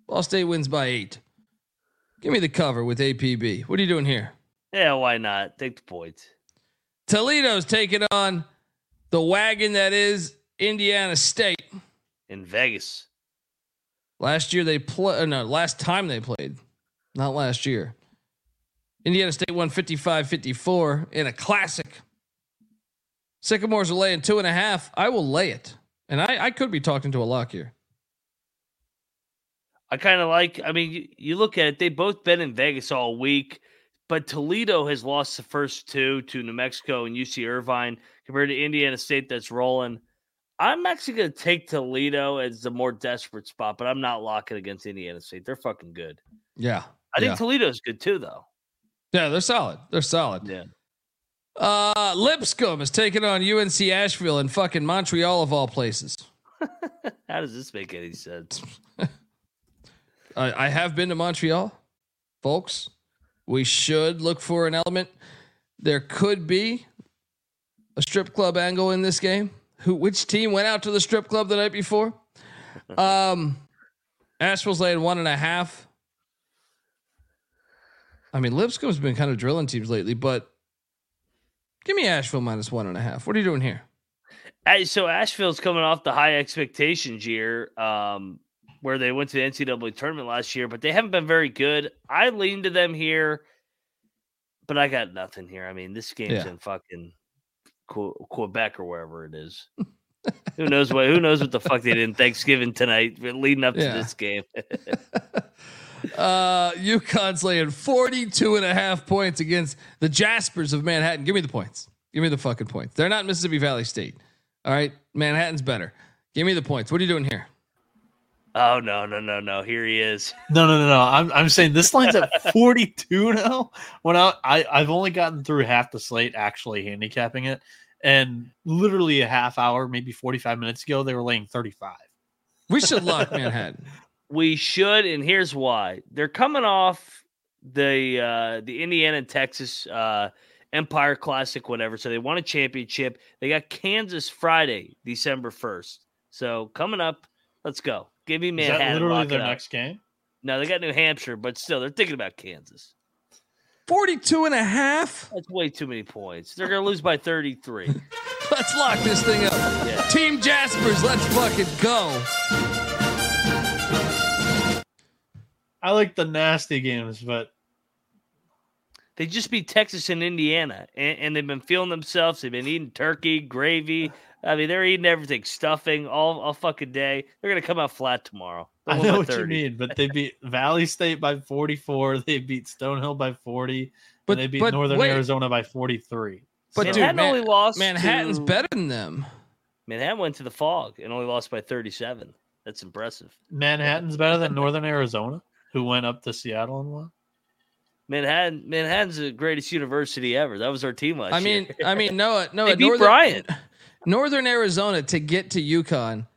Ball State wins by eight. Give me the cover with APB. What are you doing here? Yeah, why not? Take the points. Toledo's taking on the wagon that is Indiana State. In Vegas. Last year they play uh, no, last time they played. Not last year. Indiana State won 55-54 in a classic. Sycamores are laying two and a half. I will lay it. And I, I could be talking to a lock here. I kind of like. I mean, you, you look at it; they both been in Vegas all week, but Toledo has lost the first two to New Mexico and UC Irvine compared to Indiana State that's rolling. I'm actually going to take Toledo as the more desperate spot, but I'm not locking against Indiana State. They're fucking good. Yeah. I yeah. think Toledo's good too, though. Yeah, they're solid. They're solid. Yeah. Uh Lipscomb is taking on UNC Asheville in fucking Montreal of all places. (laughs) How does this make any sense? (laughs) I, I have been to Montreal, folks. We should look for an element. There could be a strip club angle in this game. Who? Which team went out to the strip club the night before? (laughs) Um, Asheville's laying one and a half. I mean, Lipscomb's been kind of drilling teams lately, but give me Asheville minus one and a half. What are you doing here? Hey, so Asheville's coming off the high expectations year, um, where they went to the NCAA tournament last year, but they haven't been very good. I lean to them here, but I got nothing here. I mean, this game's Yeah. in fucking Quebec or wherever it is. who (laughs) knows what? Who knows what the fuck they did in Thanksgiving tonight, leading up to this game. (laughs) Uh, UConn's laying 42 and a half points against the Jaspers of Manhattan. Give me the points. Give me the fucking points. They're not Mississippi Valley State. All right. Manhattan's better. Give me the points. What are you doing here? Oh no, no, no, no! Here he is. No, no, no, no. I'm, I'm saying this line's at (laughs) 42 now. When I, I I've only gotten through half the slate actually handicapping it, and literally a half hour, maybe 45 minutes ago, they were laying 35. We should lock Manhattan. (laughs) We should, and here's why. They're coming off the uh the Indiana and Texas uh Empire Classic, whatever. So they won a championship. They got Kansas Friday, December 1st. So coming up, let's go. Give me Manhattan. Is Manhattan. that literally lock their next game? No, they got New Hampshire, but still, they're thinking about Kansas. 42 and a half. That's way too many points. They're gonna lose by 33. (laughs) Let's lock this thing up. Yeah. Team Jaspers, let's fucking go. I like the nasty games, but They just beat Texas and Indiana, and, and they've been feeling themselves. They've been eating turkey, gravy. I mean, they're eating everything, stuffing all, all fucking day. They're gonna come out flat tomorrow. They'll I know what you 30. mean. But they (laughs) beat Valley State by 44. They beat Stonehill by 40. But- and they beat but Northern wait. Arizona by 43. But So- dude, Manhattan Man- only lost. Manhattan's to- better than them. Manhattan went to the fog and only lost by 37. That's impressive. Manhattan's better than Northern Arizona, who went up to Seattle and won. Manhattan, Manhattan's the greatest university ever. That was our team last I mean, year. I mean, (laughs) Noah, Noah, They beat Northern, Bryant. Northern Arizona to get to UConn.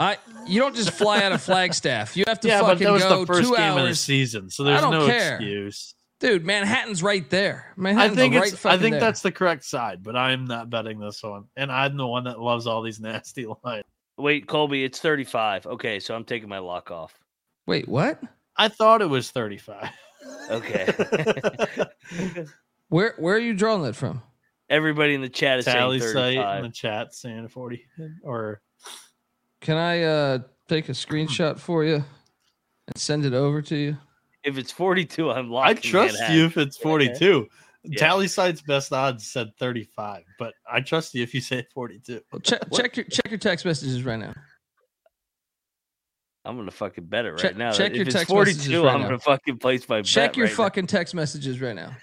I you don't just fly out of Flagstaff. You have to yeah, but fucking that was go the first two game of the hours. season, so there's don't no care. excuse. Dude, Manhattan's right there. I Manhattan's think right it's. I think there. that's the correct side, but I'm not betting this one, and I'm the one that loves all these nasty (laughs) lines. Wait, Colby, it's 35. Okay, so I'm taking my lock off. Wait, what? I thought it was 35. Okay. (laughs) Where where are you drawing that from? Everybody in the chat is Tally saying site 35. in the chat saying 40 or Can I uh take a screenshot for you and send it over to you? If it's 42, I'm I locking trust you if it's 42. Yeah. Tally site's best odds said 35, but I trust you if you say 42. Well, check check your check your text messages right now. I'm gonna fucking bet it right Check- now. check if your it's text messages 42, right I'm now. gonna fucking place my Check bet your right now. fucking text messages right now.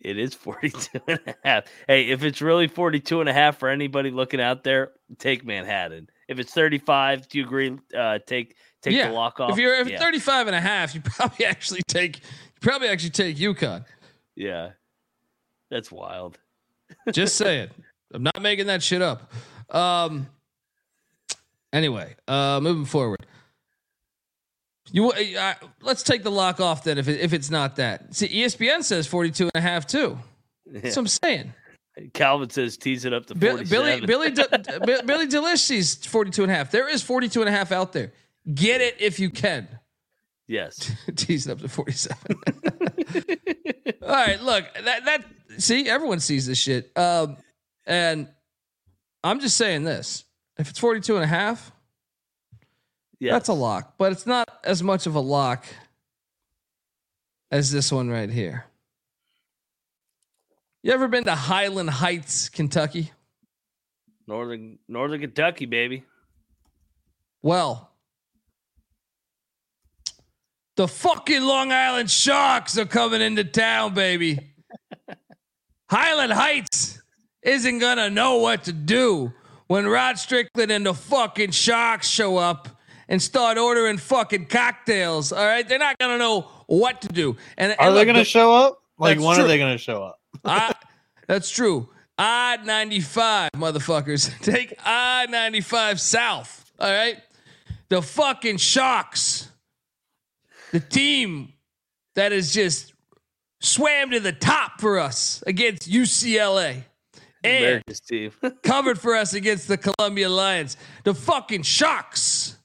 It is (laughs) 42 and a half. Hey, if it's really 42 and a half for anybody looking out there, take Manhattan. If it's 35, do you agree? Uh, take take yeah. the lock off. If you're if yeah. 35 and a half, you (laughs) probably actually take you probably actually take UConn. yeah, that's wild. Just (laughs) saying. I'm not making that shit up. Um anyway, uh moving forward. You uh, let's take the lock off then if it, if it's not that. See ESPN says 42 and a half too. That's what I'm saying. Calvin says tease it up to Bill, 47. Billy Billy De, (laughs) (laughs) Billy Delish sees 42 and a half. There is 42 and a half out there. Get it if you can. yes. (laughs) Tease it up to 47. All right, look, that that see everyone sees this shit. Um and I'm just saying this. If it's 42 and a half, that's a lock, but it's not as much of a lock as this one right here. You ever been to Highland Heights, Kentucky? Northern Northern Kentucky, baby. Well, the fucking Long Island Sharks are coming into town, baby. (laughs) Highland Heights isn't gonna know what to do when Rod Strickland and the fucking Sharks show up and start ordering fucking cocktails. All right, they're not gonna know what to do. And Are and they look, going to the- show up? Like, when true. are they going to show up? I, (laughs) ah, that's true. I 95, motherfuckers. (laughs) Take I 95 south. All right. the fucking Sharks, the team that is just swam to the top for us against UCLA and team. (laughs) covered for us against the Columbia Lions. The fucking Sharks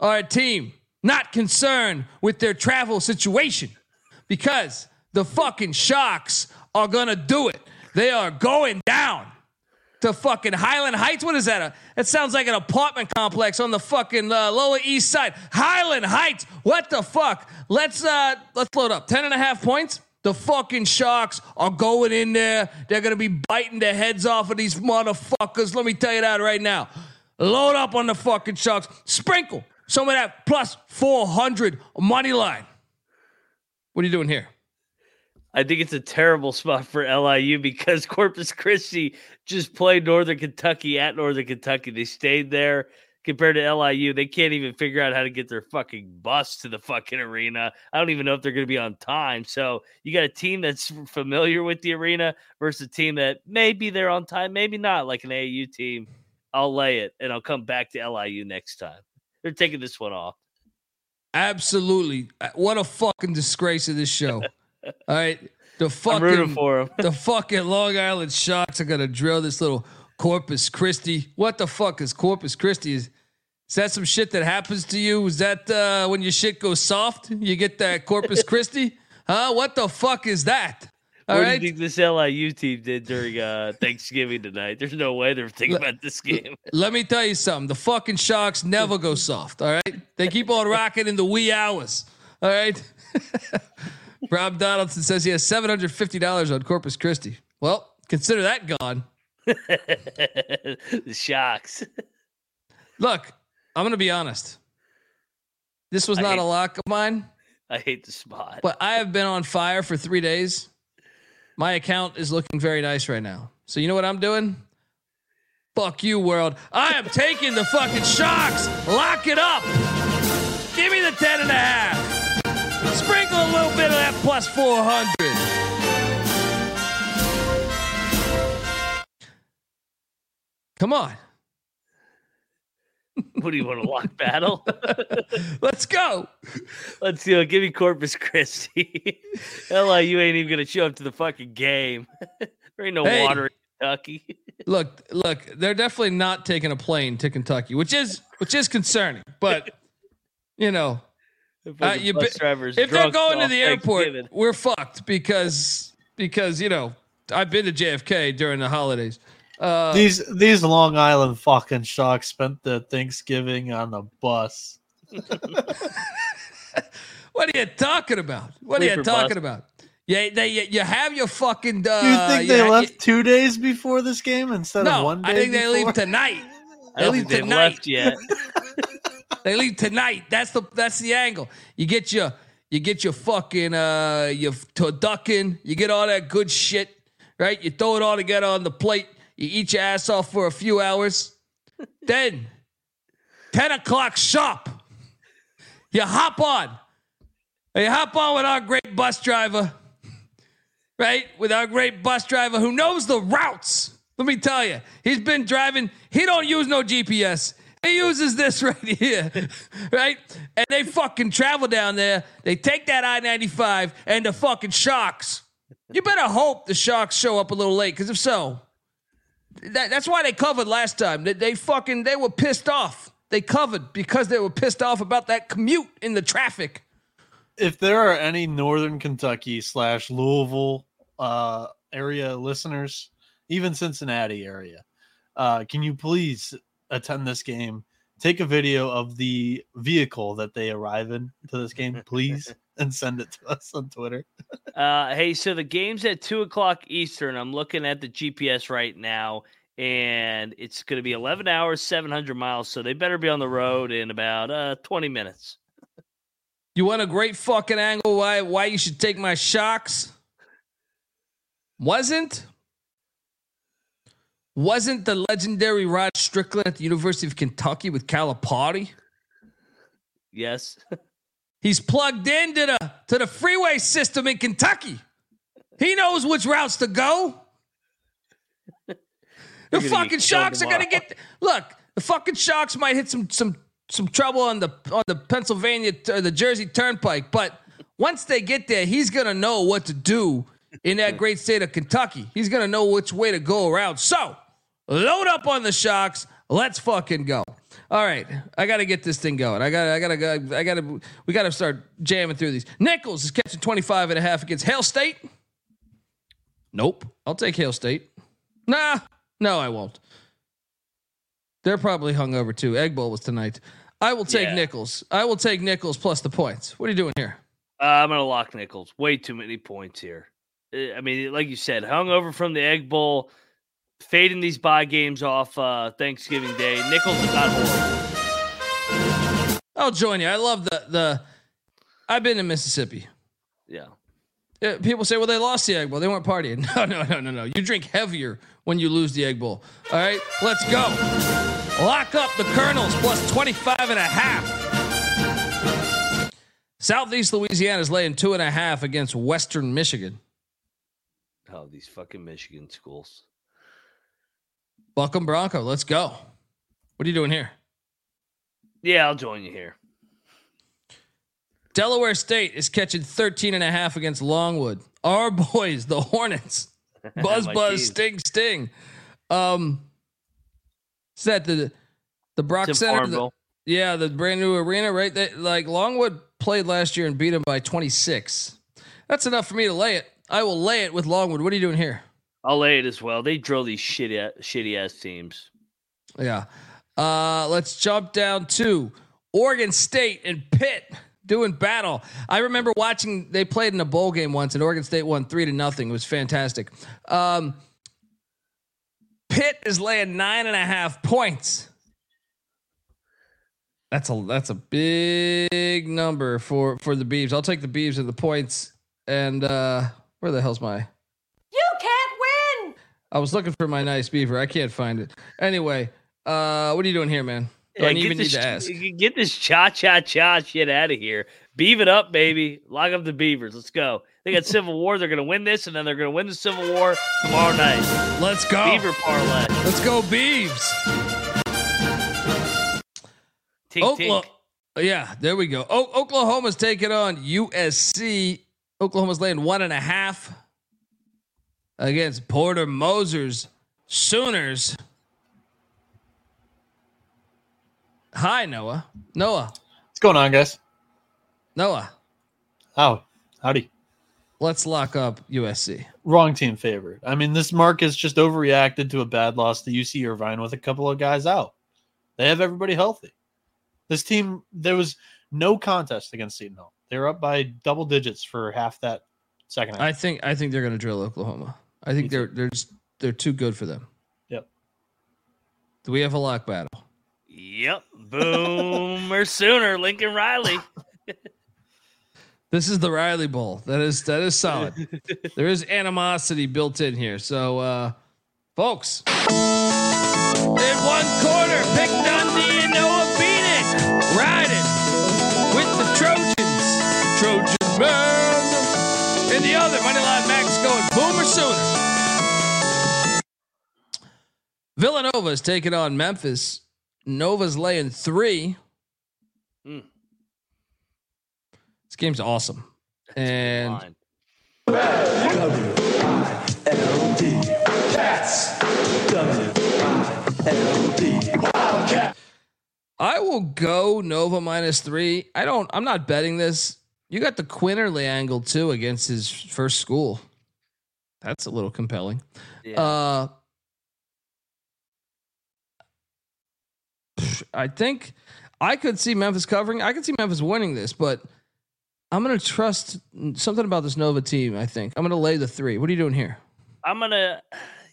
are a team not concerned with their travel situation because the fucking Sharks are gonna do it. They are going down to fucking Highland Heights. What is that? A, that sounds like an apartment complex on the fucking uh, Lower East Side. Highland Heights. What the fuck? Let's uh let's load up. Ten and a half points. The fucking Sharks are going in there. They're gonna be biting the heads off of these motherfuckers. Let me tell you that right now. Load up on the fucking Sharks. Sprinkle some of that plus 400 money line. What are you doing here? I think it's a terrible spot for LIU because (laughs) Corpus Christi just played Northern Kentucky at Northern Kentucky. They stayed there compared to LIU. They can't even figure out how to get their fucking bus to the fucking arena. I don't even know if they're going to be on time. So you got a team that's familiar with the arena versus a team that maybe they're on time, maybe not, like an AU team. I'll lay it and I'll come back to LIU next time. They're taking this one off. Absolutely. Uh, What a fucking disgrace of this show. (laughs) All right. The fucking the fucking Long Island Sharks are gonna drill this little Corpus Christi. What the fuck is Corpus Christi? Is is that some shit that happens to you? Is that uh, when your shit goes soft? You get that Corpus (laughs) Christi? Huh? What the fuck is that? All what right. do you think this LIU team did during uh, Thanksgiving tonight? There's no way they're thinking about this game. (laughs) Let me tell you something. The fucking Sharks never go soft. All right. They keep on rocking in the wee hours. All right. (laughs) Rob Donaldson says he has seven hundred fifty dollars on Corpus Christi. Well, consider that gone. (laughs) the Sharks. Look, I'm gonna be honest. This was not hate- a lock of mine, I hate the spot. but I have been on fire for three days. My account is looking very nice right now. So you know what I'm doing? Fuck you, world. I am taking the fucking shocks. Lock it up. Give me the ten and a half. Sprinkle a little bit of that plus 400. Come on. (laughs) What do you want to lock battle? (laughs) Let's go. Let's see. Give me Corpus Christi. (laughs) LIU ain't even gonna show up to the fucking game. there ain't no Hey. water in Kentucky. Look, look, they're definitely not taking a plane to Kentucky, which is which is concerning. But you know, uh, you bus be- drivers if they're going to the airport, we're fucked because because you know I've been to JFK during the holidays. Uh, These these Long Island fucking sharks spent their Thanksgiving on the bus. (laughs) what are you talking about? What are you talking bus. about? Yeah, they you have your fucking. Uh, Do you think they ha- left two days before this game instead of one day? I think they leave before? tonight. (laughs) I They don't leave think they've tonight. left yet. (laughs) They leave tonight. That's the that's the angle. You get your you get your fucking uh your turducken. You get all that good shit, right? You throw it all together on the plate. You eat your ass off for a few hours. (laughs) then, ten o'clock sharp. You hop on. You hop on with our great bus driver, right? With our great bus driver who knows the routes. Let me tell you, he's been driving. He don't use no GPS. He uses this (laughs) right here, right? And they fucking travel down there. They take that I ninety five and the fucking sharks. You better hope the sharks show up a little late, because if so, that, that's why they covered last time. They, they fucking they were pissed off. They covered because they were pissed off about that commute in the traffic. if there are any Northern Kentucky slash Louisville uh, area listeners, even Cincinnati area, uh, can you please attend this game? Take a video of the vehicle that they arrive in to this game, please, (laughs) and send it to us on Twitter. (laughs) Uh, hey, so the game's at two o'clock Eastern. I'm looking at the GPS right now, and it's going to be 11 hours, 700 miles. So they better be on the road in about uh 20 minutes. You want a great fucking angle why why you should take my shocks? Wasn't wasn't the legendary Rod Strickland at the University of Kentucky with Calipari? Yes. (laughs) He's plugged into the to the freeway system in Kentucky. He knows which routes to go. The You're gonna get fucking sharks are gonna get look. The fucking sharks might hit some some some trouble on the on the Pennsylvania or uh, the Jersey Turnpike, but once they get there, he's gonna know what to do in that great state of Kentucky. He's gonna know which way to go around. So load up on the shocks. Let's fucking go. All right, I got to get this thing going. I got, I got to, go. I got to, we got to start jamming through these. Nicholls is catching 25 and a half against Hale State. Nope, I'll take Hale State. Nah, no, I won't. They're probably hungover too. Egg Bowl was tonight. I will take Yeah. Nicholls. I will take Nicholls plus the points. What are you doing here? Uh, I'm gonna lock Nicholls. Way too many points here. Uh, I mean, like you said, hung over from the Egg Bowl, fading these bye games off uh, Thanksgiving Day. Nicholls is not horrible. I'll join you. I love the the. I've been in Mississippi. Yeah. Uh, people say, well, they lost the Egg Bowl. They weren't partying. (laughs) No, no, no, no, no. You drink heavier when you lose the Egg Bowl. All right, let's go. Lock up the Colonels plus 25 and a half. Southeast Louisiana is laying two and a half against Western Michigan. Oh, these fucking Michigan schools. Buckham Bronco, let's go. What are you doing here? Yeah, I'll join you here. Delaware State is catching 13 and a half against Longwood. Our (laughs) boys, the Hornets. (laughs) Buzz buzz sting sting. Um is that the the Brock in Center? The- yeah, the brand new arena, right? They, like Longwood played last year and beat them by 26. That's enough for me to lay it. I will lay it with Longwood. What are you doing here? I'll lay it as well. They drill these shitty, shitty ass teams. Yeah. Uh, let's jump down to Oregon State and Pitt doing battle. I remember watching they played in a bowl game once and Oregon State won three to nothing. It was fantastic. Um, Pitt is laying nine and a half points. That's a that's a big number for for the Beavs. I'll take the Beavs and the points. And uh where the hell's my! I was looking for my nice beaver. I can't find it. Anyway, uh, what are you doing here, man? Do I Yeah, get even need this, to ask? Get this cha cha cha shit out of here. Beav it up, baby. Lock up the Beavers. Let's go. They got Civil War. They're gonna win this, and then they're gonna win the Civil War tomorrow night. Let's go. Beaver parlay. Let's go, Beavs. Tink Oklahoma. tink. Yeah, there we go. O- Oklahoma's taking on USC. Oklahoma's laying one and a half against Porter Moser's Sooners. Hi, Noah. Noah. What's going on, guys? Noah. How? Howdy. Let's lock up USC. Wrong team favorite. I mean, this market's just overreacted to a bad loss to UC Irvine with a couple of guys out. They have everybody healthy. This team, there was no contest against Seton Hall. They were up by double digits for half that second half. I think I think they're going to drill Oklahoma. I think they're they're just, they're too good for them. Yep. Do we have a lock battle? Yep. Boomer Sooner. Lincoln Riley. (laughs) This is the Riley Bowl. That is that is solid. (laughs) there is animosity built in here. So, uh, folks, in one corner, pick Dundee Villanova is taking on Memphis. Nova's laying three. Mm. This game's awesome. And. I will go Nova minus three. I don't. I'm not betting this. You got the Quinerly angle too against his first school. That's a little compelling. Yeah. Uh, I think I could see Memphis covering. I could see Memphis winning this, but I'm gonna trust something about this Nova team. I think I'm gonna lay the three. What are you doing here? I'm gonna,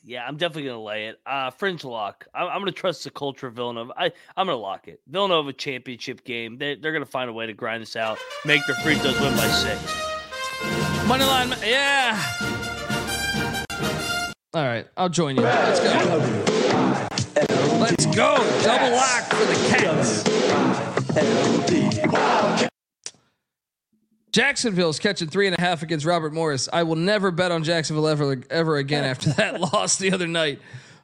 yeah, I'm definitely gonna lay it. Uh, fringe lock. I'm, I'm gonna trust the culture of Villanova. I, I'm gonna lock it. Villanova championship game. They, they're gonna find a way to grind this out. Make their free throws win by six. Money line, yeah. All right, I'll join you. Let's go. Let's go. Double lock for the Cats. Jacksonville's catching three and a half against Robert Morris. I will never bet on Jacksonville ever ever again (laughs) after that (laughs) loss the other night.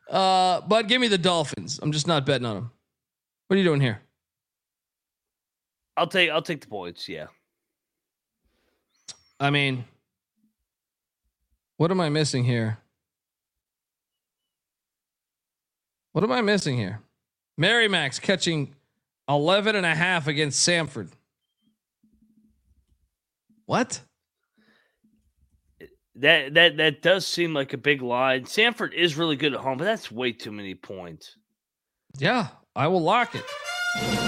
Uh, but give me the Dolphins. I'm just not betting on them. What are you doing here? I'll take I'll take the points. Yeah. I mean, what am I missing here? What am I missing here? Merrimack catching 11 and a half against Samford. What? That that that does seem like a big line. Samford is really good at home, but that's way too many points. Yeah, I will lock it.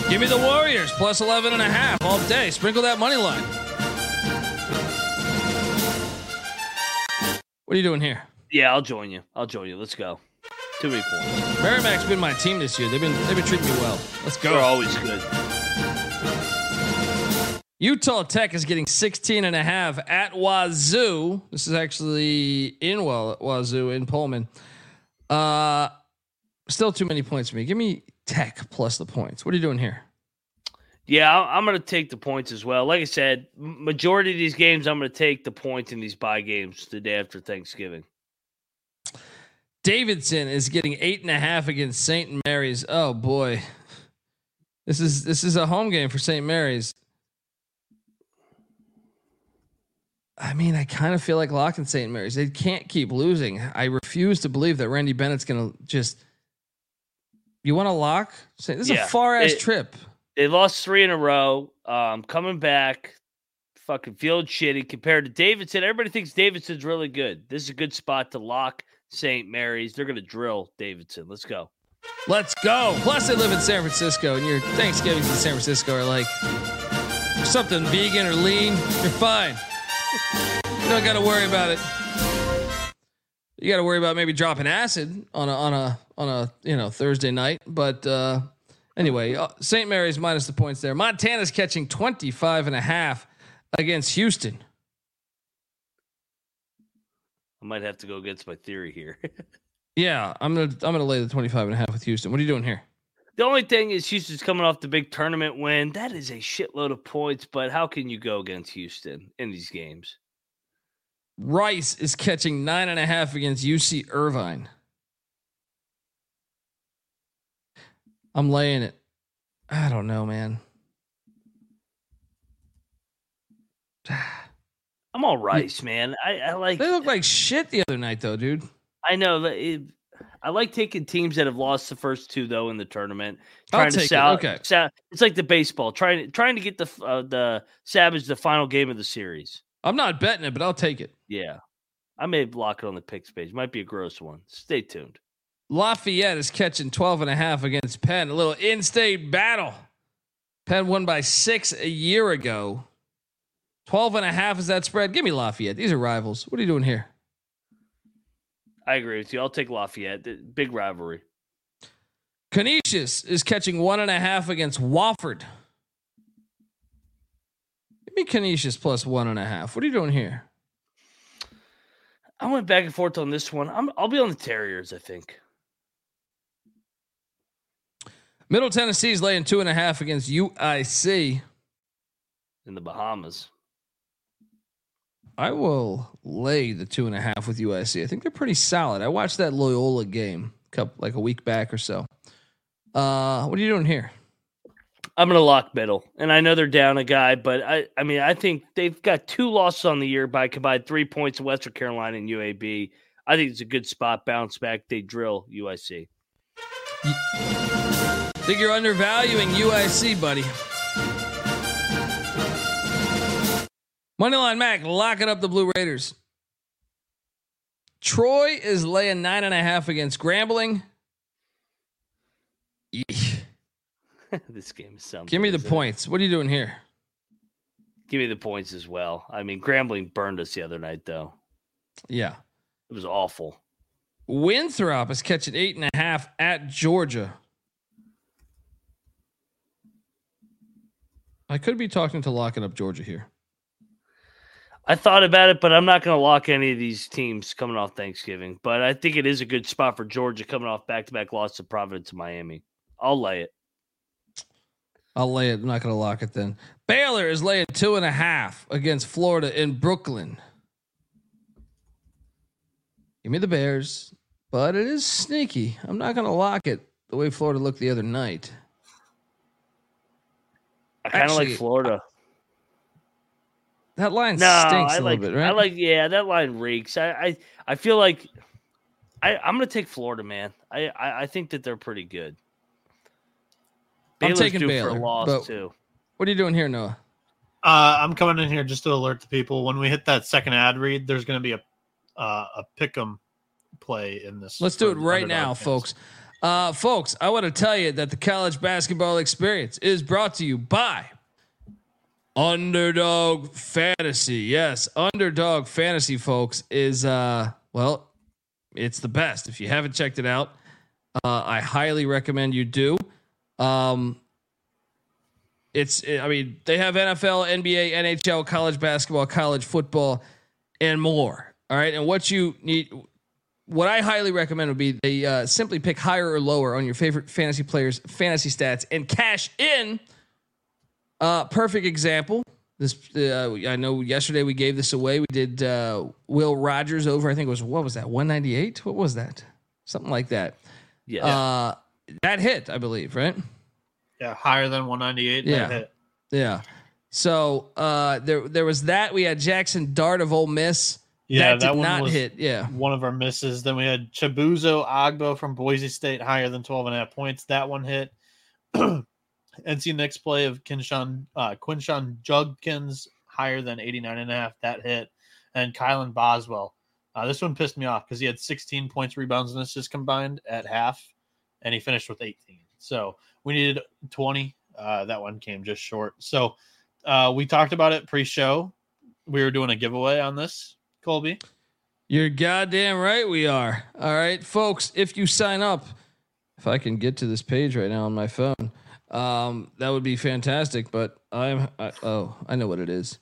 Give me the Warriors plus 11 and a half all day. Sprinkle that money line. What are you doing here? Yeah, I'll join you. I'll join you. Let's go. Too many points. Merrimack's been my team this year. They've been they've been treating me well. Let's go. They're always good. Utah Tech is getting 16 and a half at Wazoo. This is actually in well Wazoo in Pullman. Uh still too many points for me. Give me Tech plus the points. What are you doing here? Yeah, I- I'm going to take the points as well. Like I said, majority of these games, I'm going to take the points in these bye games the day after Thanksgiving. Davidson is getting eight and a half against St. Mary's. Oh boy. This is this is a home game for St. Mary's. I mean, I kind of feel like locking St. Mary's. They can't keep losing. I refuse to believe that Randy Bennett's going to just. You want to lock? This is Yeah, a far ass trip. They lost three in a row. Um, coming back, fucking feeling shitty compared to Davidson. Everybody thinks Davidson's really good. This is a good spot to lock St. Mary's. They're going to drill Davidson. Let's go. Let's go. Plus, they live in San Francisco, and your Thanksgivings in San Francisco are like something vegan or lean. You're fine. You don't got to worry about it. You got to worry about maybe dropping acid on a on a on a you know Thursday night. But uh, anyway, uh, St. Mary's minus the points there. Montana's catching 25 and a half against Houston. I might have to go against my theory here. (laughs) Yeah, I'm gonna I'm gonna lay the 25 and a half with Houston. What are you doing here? the only thing is Houston's coming off the big tournament win. That is a shitload of points, but how can you go against Houston in these games? Rice is catching nine and a half against UC Irvine. I'm laying it. I don't know, man. I'm all Rice, man. I, I like. They look like shit the other night, though, dude. I know it, I like taking teams that have lost the first two though in the tournament. I'll Trying to take it, okay. sal- it's like the baseball trying trying to get the uh, the Savage the final game of the series. I'm not betting it, but I'll take it. Yeah, I may block it on the picks page. Might be a gross one. Stay tuned. Lafayette is catching 12 and a half against Penn. A little in-state battle. Penn won by six a year ago. 12 and a half is that spread. Give me Lafayette. These are rivals. What are you doing here? I agree with you. I'll take Lafayette. The- Big rivalry. Canisius is catching one and a half against Wofford. Give me Canisius plus one and a half. What are you doing here? I went back and forth on this one. I'm, I'll be on the Terriers. I think. Middle Tennessee is laying two and a half against UIC. in the Bahamas. I will lay the two and a half with UIC. I think they're pretty solid. I watched that Loyola game couple, like a week back or so. Uh, what are you doing here? I'm gonna lock middle, and I know they're down a guy, but I, I mean, I think they've got two losses on the year by combined three points in Western Carolina and UAB. I think it's a good spot bounce back. They drill UIC. Think you're undervaluing UIC, buddy. Moneyline Mac locking up the Blue Raiders. Troy is laying nine and a half against Grambling. (laughs) This game is something. Give me the it? points. What are you doing here? Give me the points as well. I mean, Grambling burned us the other night, though. Yeah. It was awful. Winthrop is catching eight and a half at Georgia. I could be talking to locking up Georgia here. I thought about it, but I'm not going to lock any of these teams coming off Thanksgiving. But I think it is a good spot for Georgia coming off back to back loss to Providence and Miami. I'll lay it. I'll lay it. I'm not going to lock it then. Baylor is laying two and a half against Florida in Brooklyn. Give me the Bears, but it is sneaky. I'm not going to lock it the way Florida looked the other night. I kind of like Florida. That line No, stinks I a like. little bit, right? I like. Yeah, that line reeks. I. I, I feel like. I, I'm going to take Florida, man. I, I. I think that they're pretty good. I'm taking due Baylor, for a loss but- too. What are you doing here, Noah? Uh, I'm coming in here just to alert the people. When we hit that second ad read, there's going to be a uh, a pick'em play in this. Let's do it right now, fans. folks. Uh, folks, I want to tell you that the college basketball experience is brought to you by Underdog Fantasy. Yes, Underdog Fantasy, folks, is uh, well, it's the best. If you haven't checked it out, uh, I highly recommend you do. Um, it's, I mean, they have NFL, NBA, NHL, college basketball, college football, and more. All right, and what you need what I highly recommend would be they uh, simply pick higher or lower on your favorite fantasy players' fantasy stats and cash in. Uh, perfect example. This uh, I know yesterday we gave this away. We did uh, Will Rogers over. I think it was what was that one ninety eight? What was that? Something like that. Yeah. Uh, that hit, I believe, right? Yeah, higher than 198. Yeah. Hit. Yeah. So uh, there there was that. We had Jaxson Dart of Ole Miss. Yeah, that, that did one not was- hit. Yeah. One of our misses. Then we had Chibuzo Agbo from Boise State higher than 12 and a half points. That one hit. (clears throat) NC next play of Kinshawn, uh, Quinshon Judkins higher than 89 and a half. That hit. And Kylan Boswell. Uh, this one pissed me off because he had 16 points, rebounds, and assists combined at half, and he finished with 18. So we needed 20. Uh, that one came just short. So uh, we talked about it pre-show. We were doing a giveaway on this, Colby. You're goddamn right we are. All right, folks, if you sign up, if I can get to this page right now on my phone, um, that would be fantastic. But I'm, I, oh, I know what it is.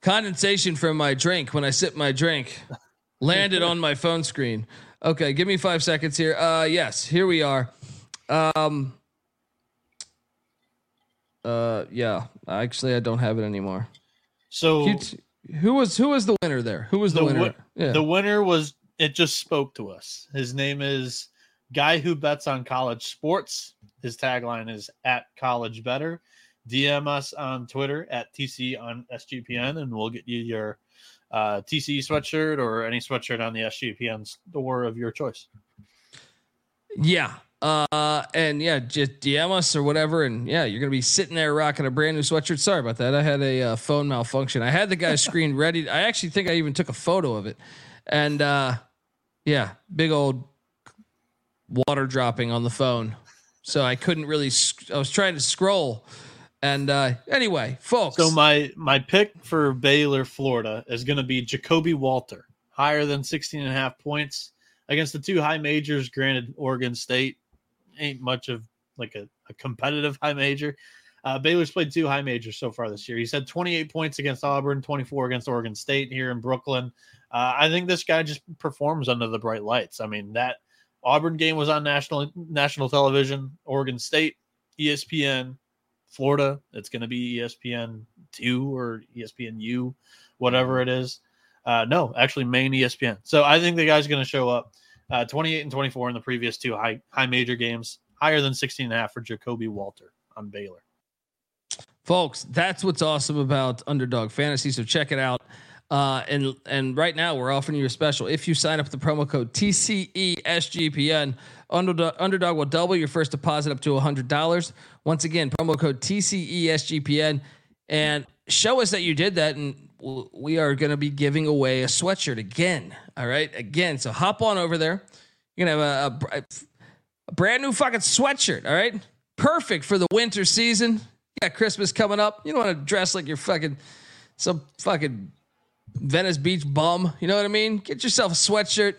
Condensation from my drink when I sip my drink (laughs) landed on my phone screen. Okay, give me five seconds here. Uh, yes, here we are. Um, uh, yeah, actually, I don't have it anymore. So t- who was who was the winner there? Who was the, the, winner? wi- yeah. the winner was it just spoke to us. His name is Guy Who Bets on College Sports. His tagline is at college better. DM us on Twitter at TC on SGPN and we'll get you your uh, TC sweatshirt or any sweatshirt on the SGPN store of your choice. Yeah. Uh, and yeah, just DM us or whatever. And yeah, you're going to be sitting there rocking a brand new sweatshirt. Sorry about that. I had a uh, phone malfunction. I had the guy's (laughs) screen ready. I actually think I even took a photo of it. And uh, yeah, big old water dropping on the phone. So I couldn't really, sc- I was trying to scroll. And uh, anyway, folks. So my my pick for Baylor, Florida is going to be Ja'Kobe Walter, higher than 16 and a half points against the two high majors. Granted, Oregon State ain't much of like a, a competitive high major. Uh, Baylor's played two high majors so far this year. He's had 28 points against Auburn, 24 against Oregon State here in Brooklyn. Uh, I think this guy just performs under the bright lights. I mean that Auburn game was on national national television. Oregon State, ESPN, Florida, it's going to be ESPN two or ESPN U, whatever it is. Uh, no, actually, main ESPN. So I think the guy's going to show up. Uh, 28 and 24 in the previous two high high major games, higher than 16 and a half for Ja'Kobe Walter on Baylor. folks that's what's awesome about underdog fantasy so check it out uh, and and right now we're offering you a special if you sign up with the promo code tcesgpn underdog, underdog will double your first deposit up to $100 once again promo code tcesgpn and show us that you did that and we are going to be giving away a sweatshirt again all right again so hop on over there you're to have a, a a brand new fucking sweatshirt. All right, perfect for the winter season. You got Christmas coming up. You don't want to dress like you're fucking some fucking Venice Beach bum. You know what I mean? Get yourself a sweatshirt.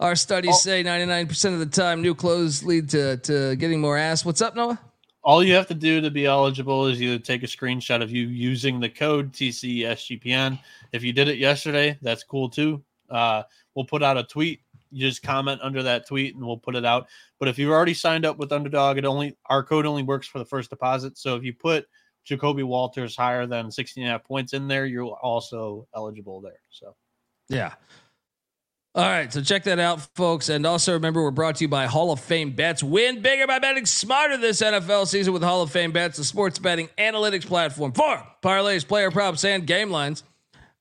Our studies say 99% of the time new clothes lead to to getting more ass. What's up, Noah? All you have to do to be eligible is either take a screenshot of you using the code TCSGPN. If you did it yesterday, that's cool too. Uh, we'll put out a tweet. You just comment under that tweet and we'll put it out. But if you've already signed up with Underdog, it only our code only works for the first deposit. So if you put Ja'Kobe Walters higher than 16 and a half points in there, you're also eligible there. So Yeah. All right, so check that out, folks. And also remember, we're brought to you by Hall of Fame Bets. Win bigger by betting smarter this NFL season with Hall of Fame Bets, the sports betting analytics platform for parlays, player props, and game lines.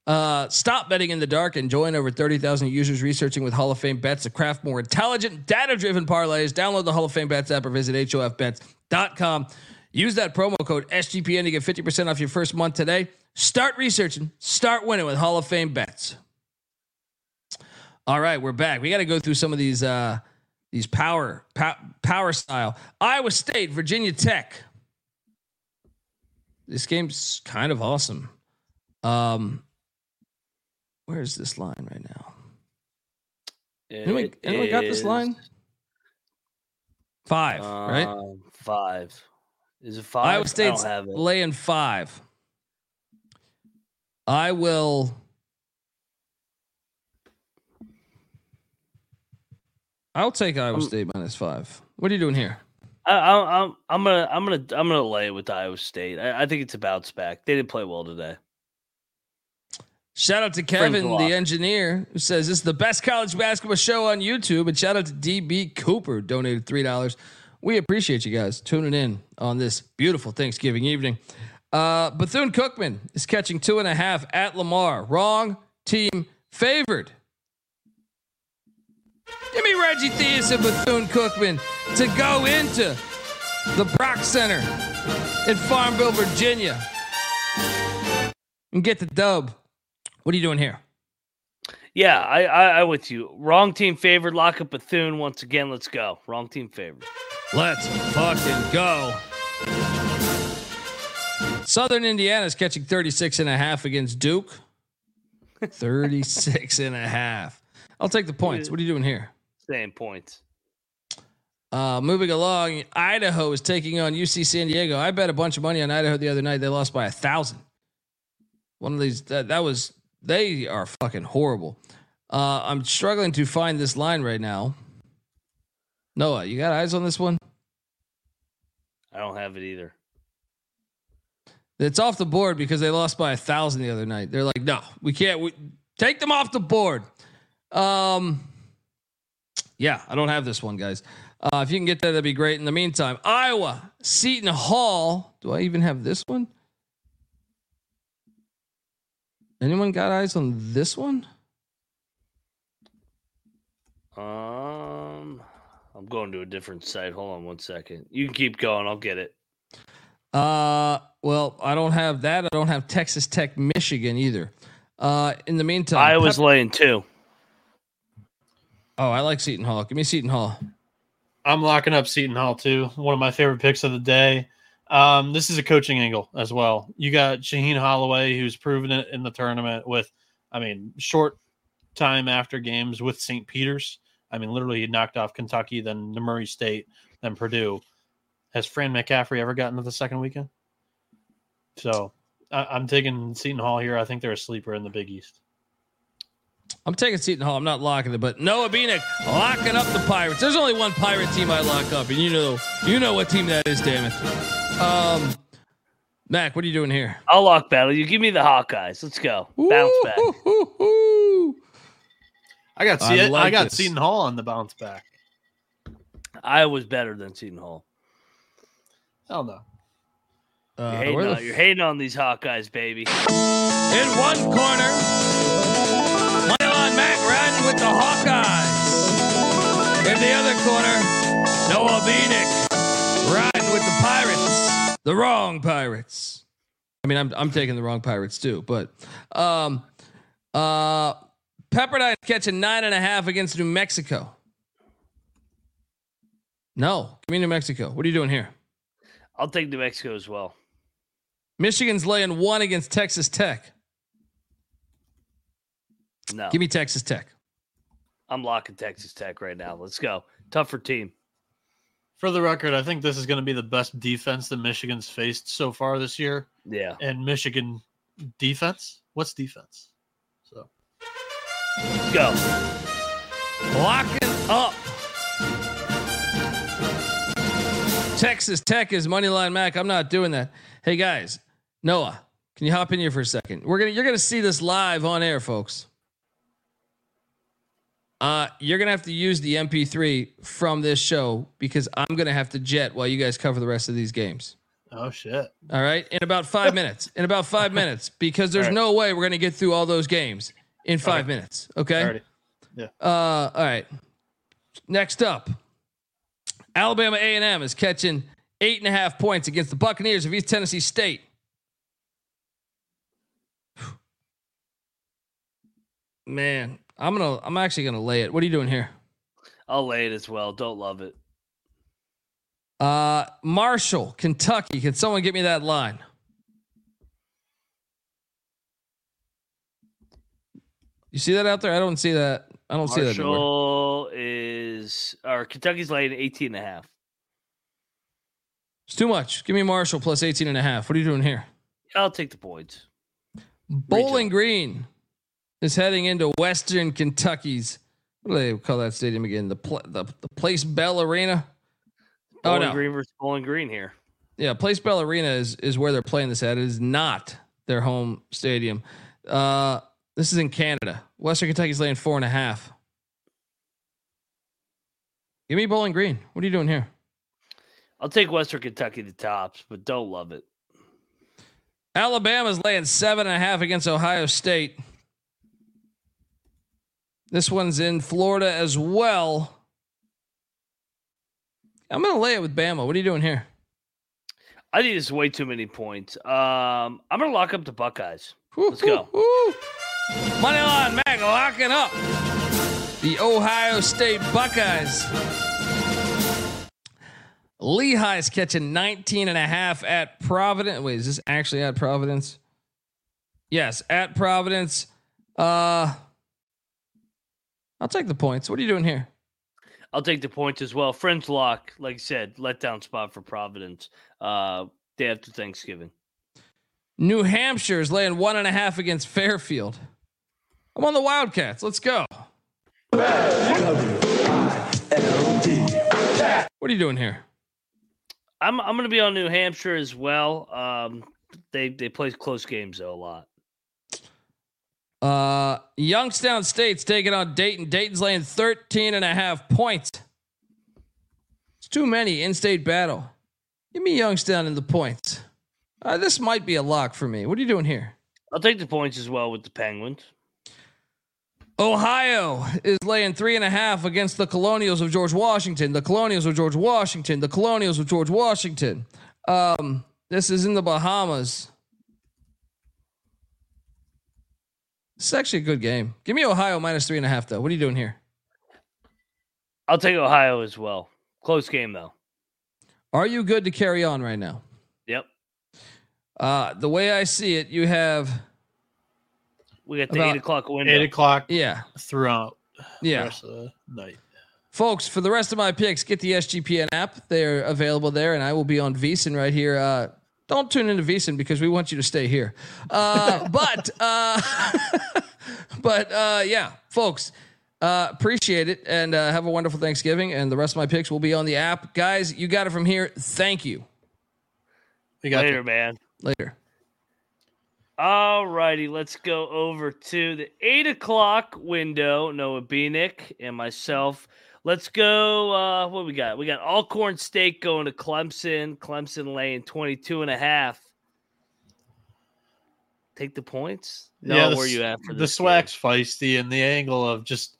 Uh, stop betting in the dark and join over 30,000 users researching with Hall of Fame Bets to craft more intelligent, data driven parlays. Download the Hall of Fame Bets app or visit HOFBets.com. Use that promo code SGPN to get 50% off your first month today. Start researching, start winning with Hall of Fame Bets. All right, we're back. We got to go through some of these uh these power pow, power style. Iowa State, Virginia Tech. This game's kind of awesome. Um where's this line right now? Anyone, It anyone got this line? Five, right? um, Five. Is it five? Iowa State's don't have it. laying five. I will. I'll take Iowa Um, State minus five. What are you doing here? I, I, I'm I'm gonna I'm gonna I'm gonna lay it with Iowa State. I, I think it's a bounce back. They didn't play well today. Shout out to Kevin, the engineer, who says this is the best college basketball show on YouTube. And shout out to DB Cooper, donated three dollars. We appreciate you guys tuning in on this beautiful Thanksgiving evening. Uh, Bethune Cookman is catching two and a half at Lamar. Wrong team favored. Give me Reggie Theus and Bethune Cookman to go into the Brock Center in Farmville, Virginia, and get the dub. What are you doing here? Yeah, I, I I with you. Wrong team favored. Lock up Bethune once again. Let's go. Wrong team favored. Let's fucking go. Southern Indiana is catching 36 and a half against Duke. (laughs) 36 and a half. I'll take the points. What are you doing here? Same points. Uh, moving along, Idaho is taking on UC San Diego. I bet a bunch of money on Idaho the other night. They lost by a thousand. One of these that, that was they are fucking horrible. Uh, I'm struggling to find this line right now. Noah, you got eyes on this one? I don't have it either. It's off the board because they lost by a thousand the other night. They're like, no, we can't. We, take them off the board. Um, yeah, I don't have this one, guys. Uh, if you can get that, that'd be great. In the meantime, Iowa, Seton Hall. Do I even have this one? Anyone got eyes on this one? Um, I'm going to a different site. Hold on one second. You can keep going. I'll get it. Uh, well, I don't have that. I don't have Texas Tech, Michigan either. Uh, in the meantime, I was Pep- laying two. oh, I like Seton Hall. Give me Seton Hall. I'm locking up Seton Hall too. One of my favorite picks of the day. Um, this is a coaching angle as well. You got Shaheen Holloway, who's proven it in the tournament with, I mean, short time after games with St. Peter's. I mean, literally, he knocked off Kentucky, then the Murray State, then Purdue. Has Fran McCaffery ever gotten to the second weekend? So I, I'm taking Seton Hall here. I think they're a sleeper in the Big East. I'm taking Seton Hall. I'm not locking it, but Noah Bieniek locking up the Pirates. There's only one Pirate team I lock up, and you know, you know what team that is. Damn it, um, Mac. What are you doing here? I'll lock battle. You give me the Hawkeyes. Let's go. Bounce back. Ooh, (laughs) I got I see like I got this. Seton Hall on the bounce back. I was better than Seton Hall. Hell no. You're, Uh, hating where the on, you're hating on these Hawkeyes, baby. In one corner, Moneyline Mac riding with the Hawkeyes. In the other corner, Noah Bieniek riding with the Pirates. The wrong Pirates. I mean, I'm I'm taking the wrong Pirates too, but um, uh, Pepperdine catching nine and a half against New Mexico. No, give me New Mexico. What are you doing here? I'll take New Mexico as well. Michigan's laying one against Texas Tech. No, Give me Texas Tech. I'm locking Texas Tech right now. Let's go. Tougher team. For the record, I think this is going to be the best defense that Michigan's faced so far this year. Yeah. And Michigan defense? What's defense? So Let's go. Locking up. Texas Tech is moneyline Mac. I'm not doing that. Hey guys, Noah, can you hop in here for a second? We're gonna you're gonna see this live on air, folks. Uh, you're gonna have to use the MP3 from this show because I'm gonna have to jet while you guys cover the rest of these games. Oh shit! All right, in about five (laughs) minutes. In about five minutes, because there's right. no way we're gonna get through all those games in five minutes. Okay. Alrighty. Yeah. Uh, all right. Next up, Alabama A&M is catching eight and a half points against the Buccaneers of East Tennessee State. Man, I'm gonna. I'm actually gonna lay it. What are you doing here? I'll lay it as well. Don't love it. Uh, Marshall, Kentucky. Can someone get me that line? You see that out there? I don't see that. I don't see that. Marshall is or Kentucky's laying 18 and a half. It's too much. Give me Marshall plus 18 and a half. What are you doing here? I'll take the points. Bowling Green is heading into Western Kentucky's. What do they call that stadium again? The pl- the, the Place Bell Arena. Oh Bowling no, Green versus Bowling Green here. yeah, Place Bell Arena is is where they're playing this at. It is not their home stadium. Uh, this is in Canada. Western Kentucky's laying four and a half. Give me Bowling Green. What are you doing here? I'll take Western Kentucky the tops, but don't love it. Alabama's laying seven and a half against Ohio State. This one's in Florida as well. I'm going to lay it with Bama. What are you doing here? I think it's way too many points. Um, I'm gonna lock up the Buckeyes. Let's go. woo, woo. Moneyline Mac locking up the Ohio State Buckeyes. Lehigh's catching 19 and a half at Providence. Wait, is this actually at Providence? Yes, at Providence. Uh I'll take the points. What are you doing here? I'll take the points as well. Friends lock, like I said, letdown spot for Providence. Uh, day after Thanksgiving. New Hampshire is laying one and a half against Fairfield. I'm on the Wildcats. Let's go. What are you doing here? I'm I'm gonna be on New Hampshire as well. Um, they they play close games though a lot. Uh, Youngstown State's taking on Dayton. Dayton's laying 13 and a half points. It's too many in-state battle. Give me Youngstown in the points. Uh, this might be a lock for me. What are you doing here? I'll take the points as well with the Penguins. Ohio is laying three and a half against the Colonials of George Washington. The Colonials of George Washington. The Colonials of George Washington. Um, this is in the Bahamas. This is actually a good game. Give me Ohio minus three and a half, though. What are you doing here? I'll take Ohio as well. Close game though. Are you good to carry on right now? Yep. Uh, the way I see it, you have We got the eight o'clock window. Eight o'clock yeah, throughout the yeah. rest of the night. Folks, for the rest of my picks, get the SGPN app. They're available there, and I will be on VSiN right here. Uh, don't tune into VSiN because we want you to stay here. Uh, (laughs) but uh, (laughs) but uh, yeah, folks, uh, appreciate it and uh, have a wonderful Thanksgiving. And the rest of my picks will be on the app, guys. You got it from here. Thank you. We got Later, you. man. Later. All righty, let's go over to the eight o'clock window. Noah Bieniek and myself. Let's go. Uh, what we got? We got Alcorn State going to Clemson. Clemson laying 22 and a half. Take the points. No, yeah, the, where you at for the? SWAC's feisty, and the angle of just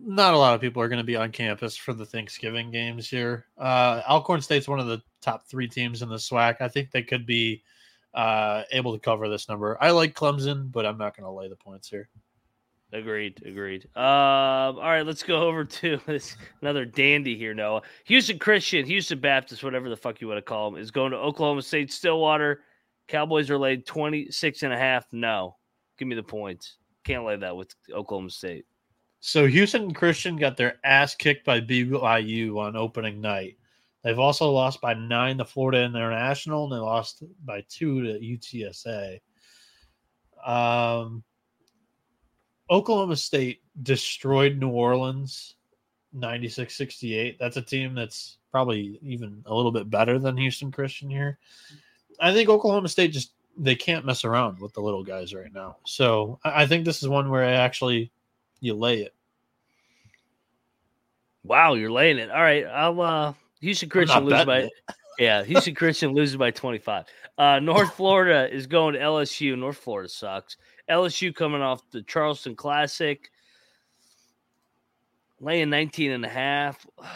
not a lot of people are going to be on campus for the Thanksgiving games here. Uh, Alcorn State's one of the top three teams in the SWAC. I think they could be uh, able to cover this number. I like Clemson, but I'm not going to lay the points here. Agreed. Agreed. Um, all right, let's go (laughs) over to this another dandy here, Noah. Houston Christian, Houston Baptist, whatever the fuck you want to call them, is going to Oklahoma State Stillwater. Cowboys are laid 26 and a half. No. Give me the points. Can't lay that with Oklahoma State. So Houston Christian got their ass kicked by BYU on opening night. They've also lost by nine to Florida International, and they lost by two to UTSA. Um, Oklahoma State destroyed New Orleans 96 68. That's a team that's probably even a little bit better than Houston Christian here. I think Oklahoma State just they can't mess around with the little guys right now. So I think this is one where I actually you lay it. Wow, you're laying it. All right, I'll uh Houston Christian loses by it. (laughs) yeah, Houston (laughs) Christian loses by 25. Uh North Florida is going to LSU. North Florida sucks. LSU coming off the Charleston Classic, laying 19 and a half. (sighs)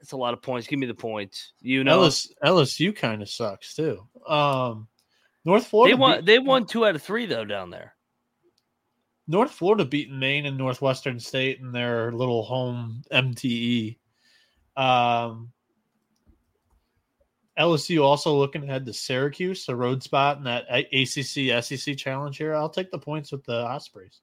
That's a lot of points. Give me the points. You know, LS, LSU kind of sucks too. Um, North Florida. they won. beat- They won two out of three though down there. North Florida beating Maine and Northwestern State in their little home MTE. Um, LSU also looking ahead to Syracuse, a road spot in that ACC SEC challenge here. I'll take the points with the Ospreys.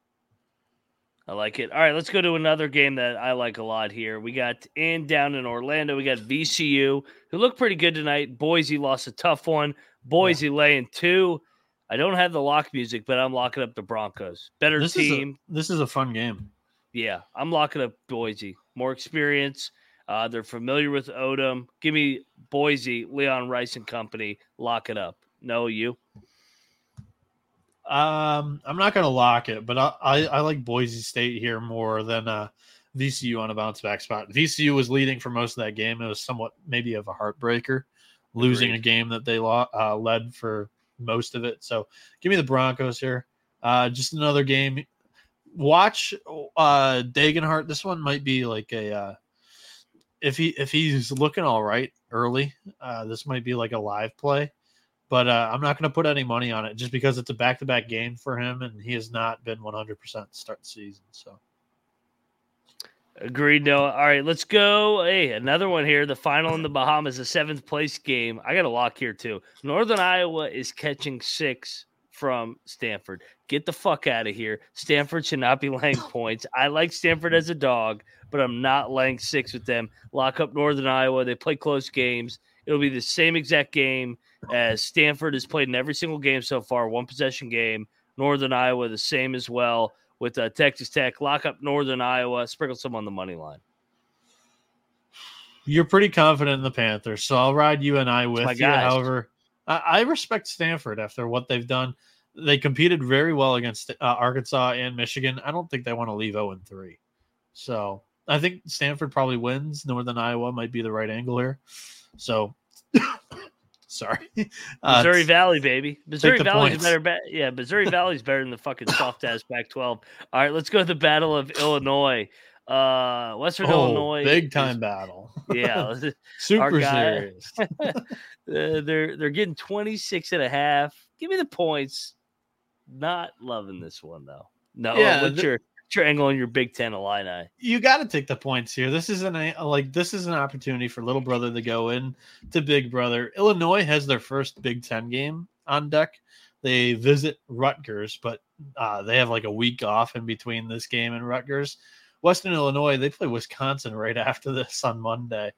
I like it. All right, let's go to another game that I like a lot here. We got in down in Orlando. We got VCU, who looked pretty good tonight. Boise lost a tough one. Boise laying two. I don't have the lock music, but I'm locking up the Broncos. Better This team. is a, this is a fun game. Yeah, I'm locking up Boise. More experience. Uh, they're familiar with Odom. Give me Boise, Leon Rice and company. Lock it up. No, you. Um, I'm not going to lock it, but I, I I like Boise State here more than uh, VCU on a bounce back spot. VCU was leading for most of that game. It was somewhat maybe of a heartbreaker, losing Agreed. a game that they lo- uh, led for most of it. So give me the Broncos here. Uh, just another game. Watch uh, Degenhart. This one might be like a uh, if he if he's looking all right early. Uh, this might be like a live play but uh, I'm not going to put any money on it just because it's a back to back game for him, and he has not been 100% start the season. So Agreed, Noah. All right, let's go. Hey, another one here. The final in the Bahamas, a seventh place game. I got a lock here too. Northern Iowa is catching six from Stanford. Get the fuck out of here. Stanford should not be (laughs) laying (laughs) points. I like Stanford as a dog, but I'm not laying six with them. Lock up Northern Iowa. They play close games. It'll be the same exact game as Stanford has played in every single game so far, one possession game. Northern Iowa, the same as well with uh, Texas Tech. Lock up Northern Iowa, sprinkle some on the money line. you're pretty confident in the Panthers, so I'll ride you and I with my you. guys. However, I, I respect Stanford after what they've done. They competed very well against uh, Arkansas and Michigan. I don't think they want to leave 0 and 3. So I think Stanford probably wins. Northern Iowa might be the right angle here. So (coughs) sorry. Uh, Missouri Valley, baby. Missouri Valley's better. Ba- yeah, Missouri Valley's better than the fucking (laughs) soft ass Pac-12. All right, let's go to the Battle of Illinois. Uh, Western oh, Illinois, big is- time battle. (laughs) Yeah, Super guy- serious. (laughs) uh, they're they're getting 26 and a half. Give me the points. Not loving this one though. No, Yeah, what's th- your angle on your Big Ten Illini? you got to take the points here. This is an like this is an opportunity for little brother to go in to big brother. Illinois has their first Big Ten game on deck. They visit Rutgers, but uh, they have like a week off in between this game and Rutgers. Western Illinois they play Wisconsin right (laughs) after this on Monday.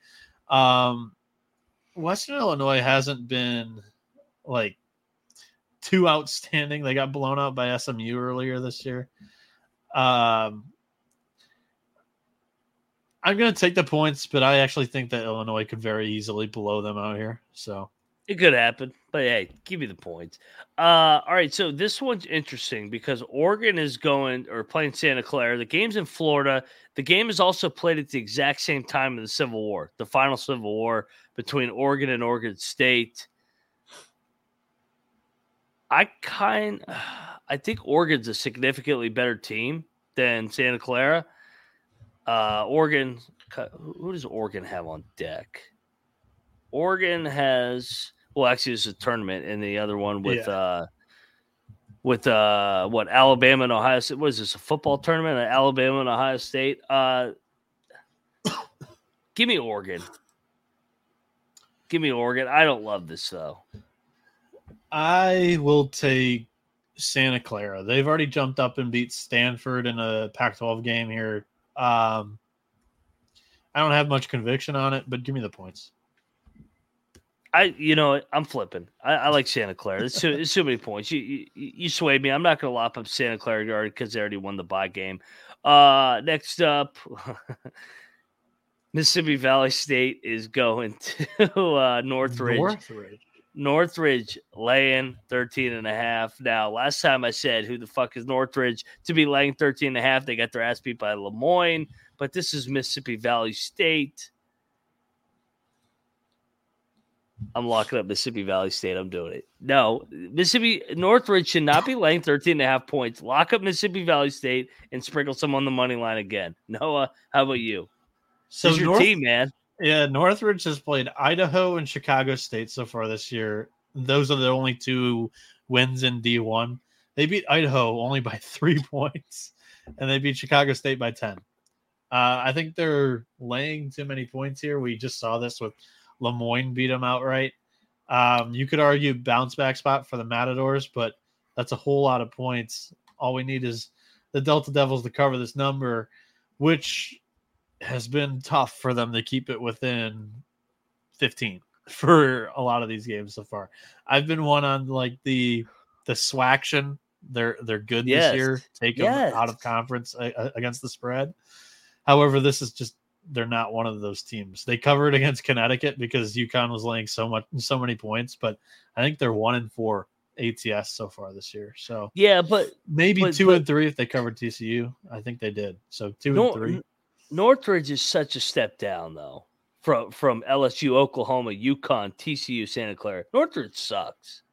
Um, Western Illinois hasn't been like too outstanding. They got blown out by SMU earlier this year. Um, I'm going to take the points, but I actually think that Illinois could very easily blow them out here. So It could happen, but hey, give me the points. Uh, all right, so this one's interesting because Oregon is going or playing Santa Clara. The game's in Florida. The game is also played at the exact same time of the Civil War, the final Civil War between Oregon and Oregon State. I kind, (sighs) I think Oregon's a significantly better team than Santa Clara. Uh, Oregon, who does Oregon have on deck? Oregon has well, actually, it's a tournament, and the other one with Yeah. uh with uh what Alabama and Ohio State. was this? A football tournament? At Alabama and Ohio State. Uh, (coughs) give me Oregon. Give me Oregon. I don't love this though. I will take Santa Clara. They've already jumped up and beat Stanford in a Pac 12 game here. Um, I don't have much conviction on it, but give me the points. I, you know. I'm flipping. I, I like Santa Clara. It's too, it's too many points. You, you, you swayed me. I'm not going to lop up Santa Clara guard because they already won the bye game. Uh, next up, (laughs) Mississippi Valley State is going (laughs) to uh, Northridge. Northridge. Northridge laying 13 and a half. Now, last time I said who the fuck is Northridge to be laying 13 and a half, they got their ass beat by Le Moyne, but this is Mississippi Valley State. I'm locking up Mississippi Valley State. I'm doing it. No, Mississippi Northridge should not be laying 13 and a half points. Lock up Mississippi Valley State and sprinkle some on the money line again. Noah, how about you? So Who's your North- team, man? Yeah, Northridge has played Idaho and Chicago State so far this year. Those are the only two wins in D1. They beat Idaho only by (laughs) three points, and they beat Chicago State by 10. Uh, I think they're laying too many points here. We just saw this with Le Moyne beat them outright. Um, you could argue bounce back spot for the Matadors, but that's a whole lot of points. All we need is the Delta Devils to cover this number, which has been tough for them to keep it within 15 for a lot of these games so far. I've been one on like the the Swaction. They're they're good Yes. this year. Take them Yes. out of conference uh, uh, against the spread. However, this is just they're not one of those teams. They covered (laughs) against Connecticut because UConn was laying so much so many points, but I think they're one in four ATS so far this year. So Yeah, but maybe But- two but- and three if they covered TCU. I think they did. So two and three. Northridge is such a step down, though, from from LSU, Oklahoma, UConn, TCU, Santa Clara. Northridge sucks.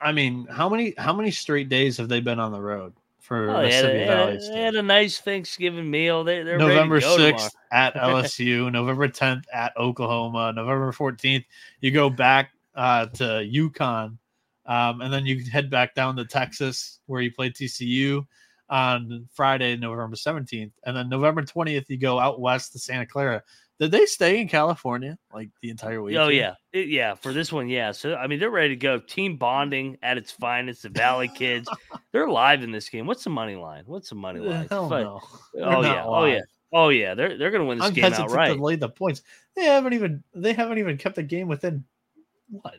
I mean, how many how many straight days have they been on the road for Oh, they, had Mississippi they had a- they had a nice Thanksgiving meal. They, they're November sixth at (laughs) LSU, November tenth at Oklahoma, November fourteenth. You go back uh, to UConn, um, and then you head back down to Texas where you play TCU on Friday, November seventeenth, and then November twentieth you go out west to Santa Clara. Did they stay in California like the entire week? Oh yeah, It- yeah. For this one, yeah. So I mean, they're ready to go. Team bonding at its finest. The Valley (laughs) kids, they're live in this game. What's the money line? What's the money line? Hell Fuck. no. Oh yeah. Oh yeah. Oh yeah. They're they're gonna win this I'm game outright. to lay the points. They haven't even they haven't even kept the game within what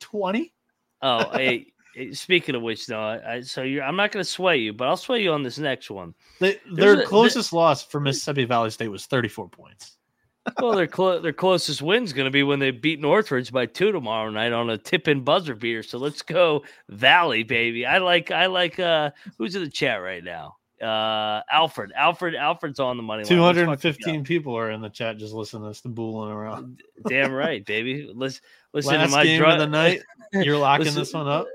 twenty. Oh, (laughs) hey, speaking of which, no, I, so you're, I'm not going to sway you, but I'll sway you on this next one. They, their a- the- closest loss for Mississippi Valley State was 34 points. Well, their clo- their closest win's going to be when they beat Northridge by two tomorrow night on a tip in buzzer beater. So let's go Valley, baby. I like I like uh who's in the chat right now? Uh Alfred. Alfred Alfred's on the money line. Let's fucking go. 215 people are in the chat just listening to us the booling around. Damn right, baby. Let's listen Last to my game drunk of the night. You're locking Listen- this one up.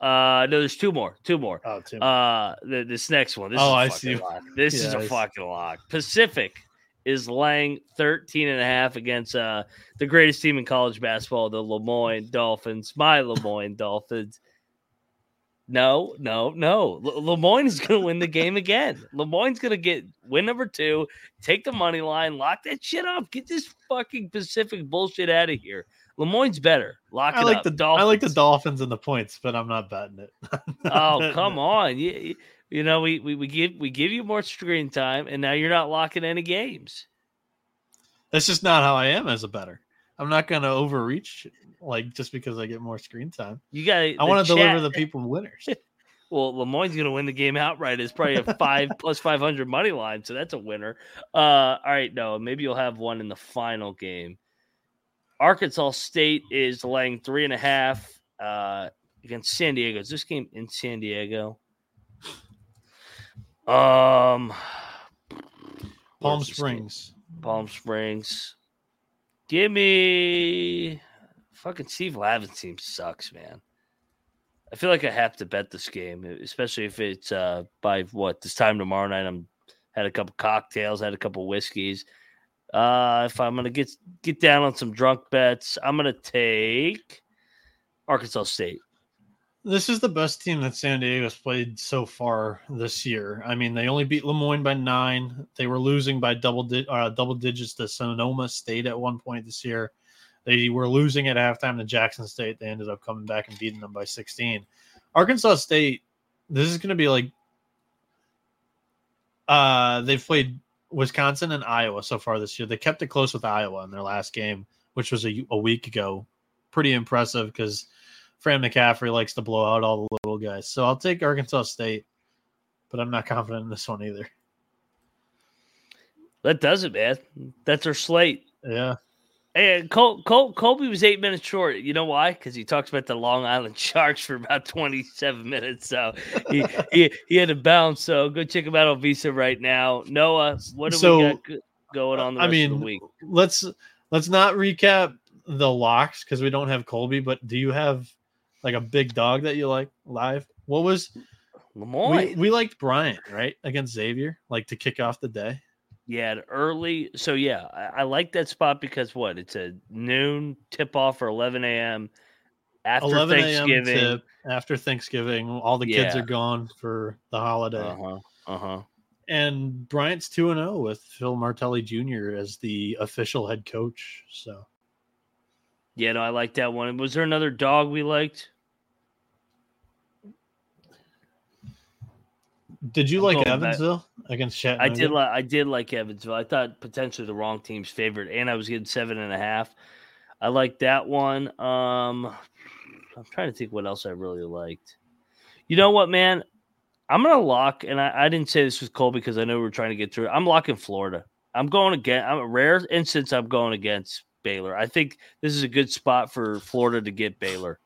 Uh no, there's two more. Two more. Oh, two. more. Uh the, this next one. This Oh, (laughs) I see. lock. This is a fucking lock. Pacific is laying 13 and a half against uh the greatest team in college basketball, the Le Moyne Dolphins. My Le Moyne Dolphins. No, no, no. Le- Lemoyne is going to win the game again. Le Moyne's going to get win number two, take the money line, lock that shit up, get this fucking Pacific bullshit out of here. Le Moyne's better. Lock I it like up. the I like the Dolphins. Dolphins and the points, but I'm not betting it. (laughs) Oh, come on. You, you- you know, we, we we give we give you more screen time and now you're not locking any games. That's just not how I am as a better. I'm not going to overreach like just because I get more screen time. You got I want to deliver the people winners. (laughs) Well, Le Moyne's going to win the game outright. It's probably a five (laughs) plus 500 money line. So that's a winner. Uh, all right. No, maybe you'll have one in the final game. Arkansas State is laying three and a half uh, against San Diego. Is this game in San Diego? Um, Palm? Springs. Palm Springs. Give me fucking Steve Lavin's team sucks, man. I feel like I have to bet this game, especially if it's uh by what this time tomorrow night. I'm had a couple cocktails, had a couple whiskeys. Uh if I'm gonna get get down on some drunk bets, I'm gonna take Arkansas State. This is the best team that San Diego's played so far this year. I mean, they only beat Le Moyne by nine. They were losing by double di- uh, double digits to Sonoma State at one point this year. They were losing at halftime to Jackson State. They ended up coming back and beating them by 16. Arkansas State, this is going to be like uh they've played Wisconsin and Iowa so far this year. They kept it close with Iowa in their last game, which was a, a week ago. Pretty impressive because Fran McCaffery likes to blow out all the little guys. So I'll take Arkansas State, but I'm not (laughs) confident in this one either. That does it, man. That's our slate. Yeah. And Col- Col- Colby was eight minutes short. You know why? Because he talks about the Long Island (laughs) Sharks for about 27 minutes. So he, (laughs) he, he had to bounce. So go check him out on VSiN right now. Noah, what do So, we got going on the I mean, of the week? let's let's not recap the locks because we don't have Colby. But do you have like a big dog that you like live? What was we, we liked Bryant right against Xavier, like to kick off the day. Yeah, early. So yeah, I, I like that spot because what? It's a noon tip off or 11 a.m. after 11 Thanksgiving. after Thanksgiving, all the kids Yeah. are gone for the holiday. Uh huh. Uh huh. And Bryant's 2 and 0 with Phil Martelli Jr. as the official head coach. So Yeah, no, I like that one. Was there another dog we liked? Did you I'm like Evansville against Chattanooga? I did like I did like Evansville. I thought potentially the wrong team's favorite, and I was getting seven and a half. I like that one. Um, I'm trying to think what else I really liked. You know what, man? I'm gonna lock, and I, I didn't say this was Cole because I know we are trying to get through. I'm locking Florida. I'm going again. I'm a rare instance. I'm going against Baylor. I think this is a good spot for Florida to get Baylor.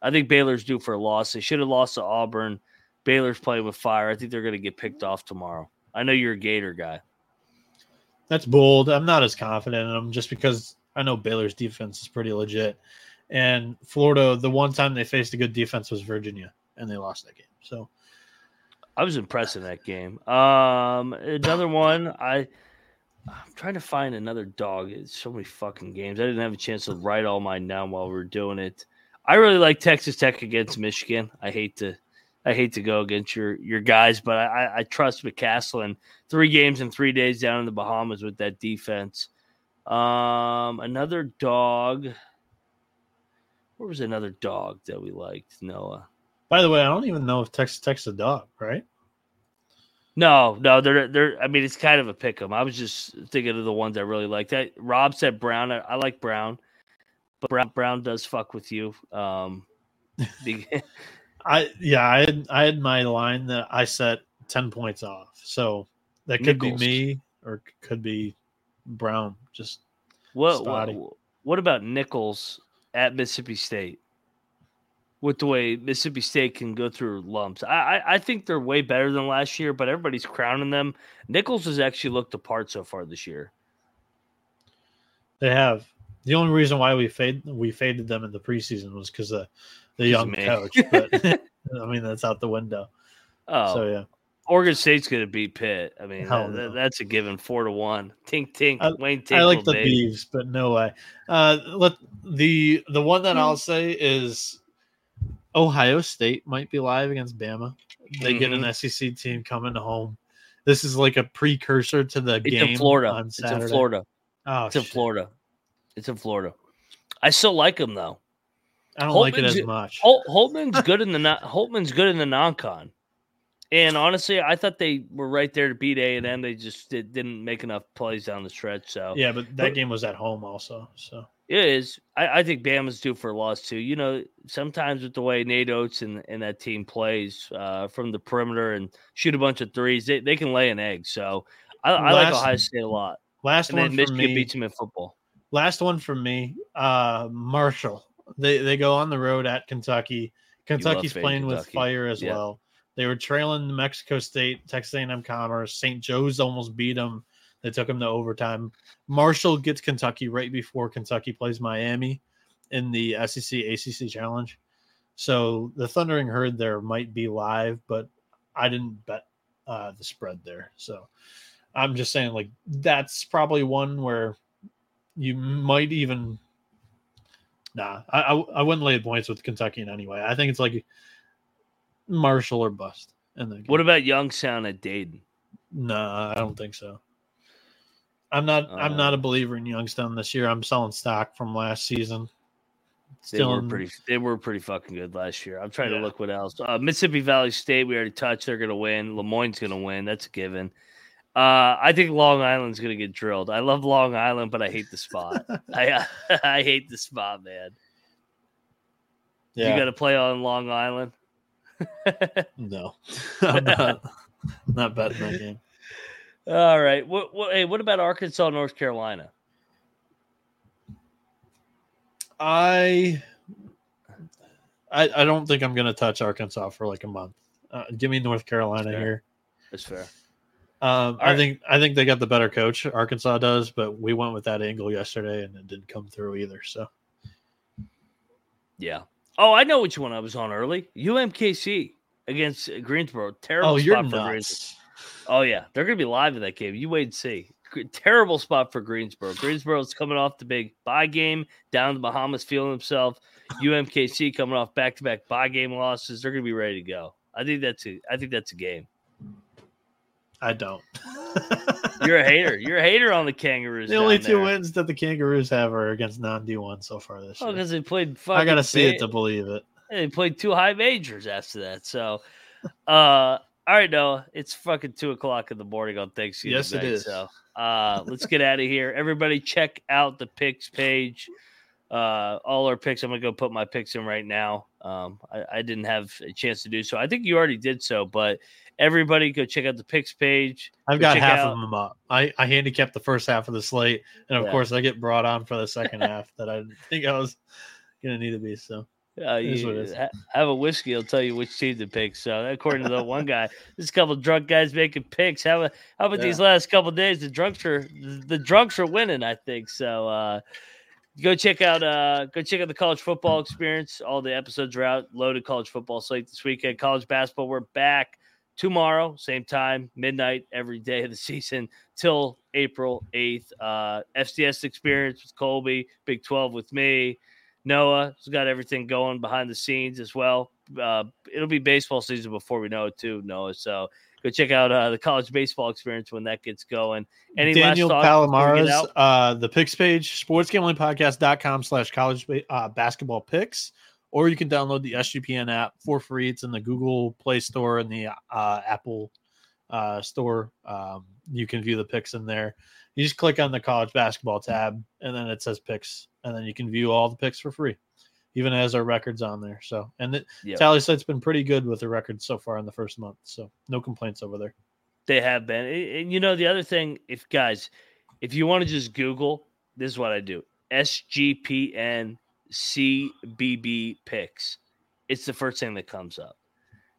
I think Baylor's due for a loss. They should have lost to Auburn. Baylor's playing with fire. I think they're going to get picked off tomorrow. I know you're a Gator guy. That's bold. I'm not as confident in them just because I know Baylor's defense is pretty legit. And Florida, the one time they faced a good defense was Virginia, and they lost that game. So I was impressed in that game. Um, another (laughs) one. I I'm trying to find another dog. It's so many fucking games. I didn't have a chance to write all mine down while we were doing it. I really like Texas Tech against Michigan. I hate to I hate to go against your your guys, but I, I, I trust McCasland. Three games in three days down in the Bahamas with that defense. Um, another dog. Where was another dog that we liked? Noah. by the way, I don't even know if Texas Tech's a dog, right? No, no, they're they're. I mean, it's kind of a pick 'em. I was just thinking of the ones I really like. That Rob said Brown. I, I like Brown, but Brown Brown does fuck with you. Um, (laughs) I yeah, I had I had my line that I set ten points off. So that could Nicholls. be me or could be Brown. Just what, what what about Nicholls at Mississippi State? With the way Mississippi State can go through lumps, I, I I think they're way better than last year. But everybody's crowning them. Nicholls has actually looked apart so far this year. they have. The only reason why we fade we faded them in the preseason was because of the young me. coach. But (laughs) I mean that's out the window. Oh, So yeah. Oregon State's going to beat Pitt. I mean, that- no. that's a given, four to one. Tink tink, I- Wayne Tinkle, I like the baby. Beavs, but no way. Uh, let the the one that. I'll say is Ohio State might be live against Bama. They get Mm-hmm. an SEC team coming home. This is like a precursor to the It's game in Florida. on It's in Florida. Oh, It's in. Florida. It's in Florida. I still like them though. I don't like it as much. Hol- Holtmann's good in the non- Holtmann's good in the non-con. And honestly, I thought they were right there to beat A and M. They just did, didn't make enough plays down the stretch. So Yeah, but But- that game was at home also. So It is. I, I think Bama's due for a loss too. You know, sometimes with the way Nate Oats and, and that team plays uh, from the perimeter and shoot a bunch of threes, they, they can lay an egg. So I, I like Last- Ohio State a lot. last And one then for Michigan me. beats them in football. Last one from me. Uh, Marshall. They they go on the road at Kentucky. Kentucky's playing with fire as Yeah. well. They were trailing New Mexico State, Texas A&M Commerce. St. Joe's almost beat them. They took them to overtime. Marshall gets Kentucky right before Kentucky plays Miami in the SEC ACC Challenge. So the Thundering Herd there might be live, but I didn't bet uh, the spread there. So I'm just saying, like that's probably one where you might even. Nah, I I, I wouldn't lay points with Kentucky in any way. I think it's like Marshall or bust. And then What about Youngstown at Dayton? Nah, I don't think so. I'm not. I'm Uh, not a believer in Youngstown this year. I'm selling stock from last season. They were in- pretty. They were pretty fucking good last year. I'm trying Yeah. to look what else. Uh, Mississippi Valley State. We already touched. They're going to win. Le Moyne's going to win. That's a given. Uh, I think Long Island's going to get drilled. I love Long Island, but I hate the spot. (laughs) I (laughs) I hate the spot, man. Yeah. You got to play on Long Island. (laughs) no, I'm not. not betting that game. All right. What, what? Hey, what about Arkansas, North Carolina? I, I, I don't think I'm going to touch Arkansas for like a month. Uh, give me North Carolina Fair. here. That's fair. Um, I right. think I think they got the better coach. Arkansas does, but we went with that angle yesterday, and it didn't come through either. So Yeah. Oh, I know which one I was on early. UMKC against Greensboro. Terrible oh, you're spot for Greensboro. nuts. Oh yeah, they're gonna be live in that game. You wait and see. Terrible spot for Greensboro. Greensboro's coming off the big bye game down the Bahamas, feeling himself. UMKC coming off back to back bye game losses. They're gonna be ready to go. I think that's a. I think that's a game. I don't. (laughs) You're a hater. You're a hater on the Kangaroos. the only two there. wins that the Kangaroos have are against non D1 so far this year. Oh, year. because they played. I gotta fucking see it to believe it. They played two high majors after that. So, uh, all right, Noah, it's fucking two o'clock in the morning on Thanksgiving. Yes, it night, is. So, uh, let's get out of here. Everybody, check out the picks page. Uh, all our picks. I'm gonna go put my picks in right now. Um, I, I didn't have a chance to do so. I think you already did so, but everybody, go check out the picks page. I've Go got half out- of them up. I, I handicapped the first half of the slate, and of Yeah. course, I get brought on for the (laughs) second half that I didn't think I was gonna need to be. So Uh, you what it is. ha- have a whiskey. I'll tell you which team to pick. So, according to the one guy, there's a couple drunk guys making picks. How, about- how about these last couple days? The drunks are the drunks are winning. I think so. Uh, go check out uh, go check out the college football experience. All the episodes are out. Loaded college football slate this weekend. College basketball. We're back tomorrow, same time, midnight every day of the (laughs) season till April eighth. Uh, FCS experience with Colby. Big Twelve with me. Noah has got everything going behind the scenes as well. Uh, it'll be baseball season before we know it, too, Noah. So go check out uh, the college baseball experience when that gets going. Any Daniel last thoughts before we get Palomares, uh, the picks page, sportsgamblingpodcast.com slash college uh, basketball picks, or you can download the SGPN app for free. It's in the Google Play Store and the uh, Apple uh, Store. Um, you can view the picks in there. You just click on the college basketball tab, and then it says picks, and then you can view all the picks for free, even as our records on there. So, and the Yep. tally site's been pretty good with the records so far in the first month. So, no complaints over there. They have been. And you know, the other thing, if guys, if you want to just Google, this is what I do SGPN CBB picks. It's the first thing that comes up.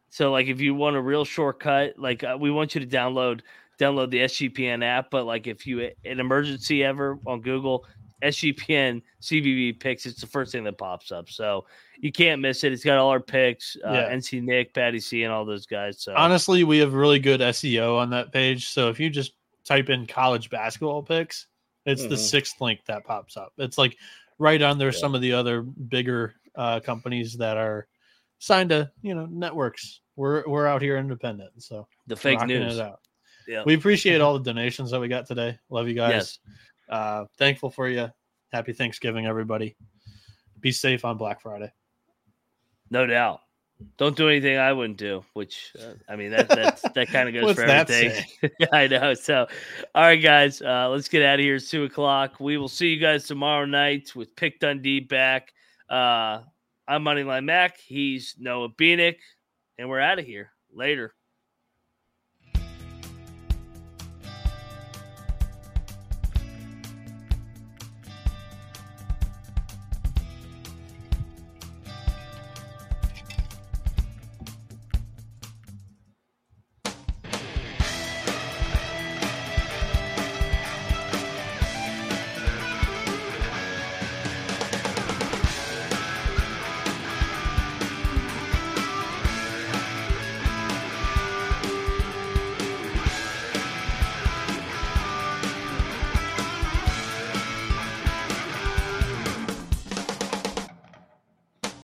So, like, if you want a real shortcut, like, uh, we want you to download download the SGPN app. But like, if you an emergency ever on Google, SGPN CBB picks, it's the first thing that pops up. So you can't miss it. It's got all our picks, uh, Yeah. NC Nick, Patty C, and all those guys. So honestly, we have really good SEO on that page. So if you just type in college basketball picks, it's the Mhm. sixth link that pops up. It's like right on under some of the other bigger uh, companies that are signed to you know networks. We're we're out here independent, so the fake news. It out. Yeah. We appreciate (laughs) all the donations that we got today. Love you guys. Yes. Uh, thankful for you. Happy Thanksgiving, everybody. Be safe on Black Friday. No doubt. Don't do anything I wouldn't do, which uh, I mean that that's, that (laughs) kind of goes for everything. (laughs) I know. So, all right, guys, uh, let's get out of here. It's two o'clock. We will see you guys tomorrow night with Pick Dundee back. Uh, I'm Moneyline Mac. He's Noah Bieniek, and we're out of here. Later.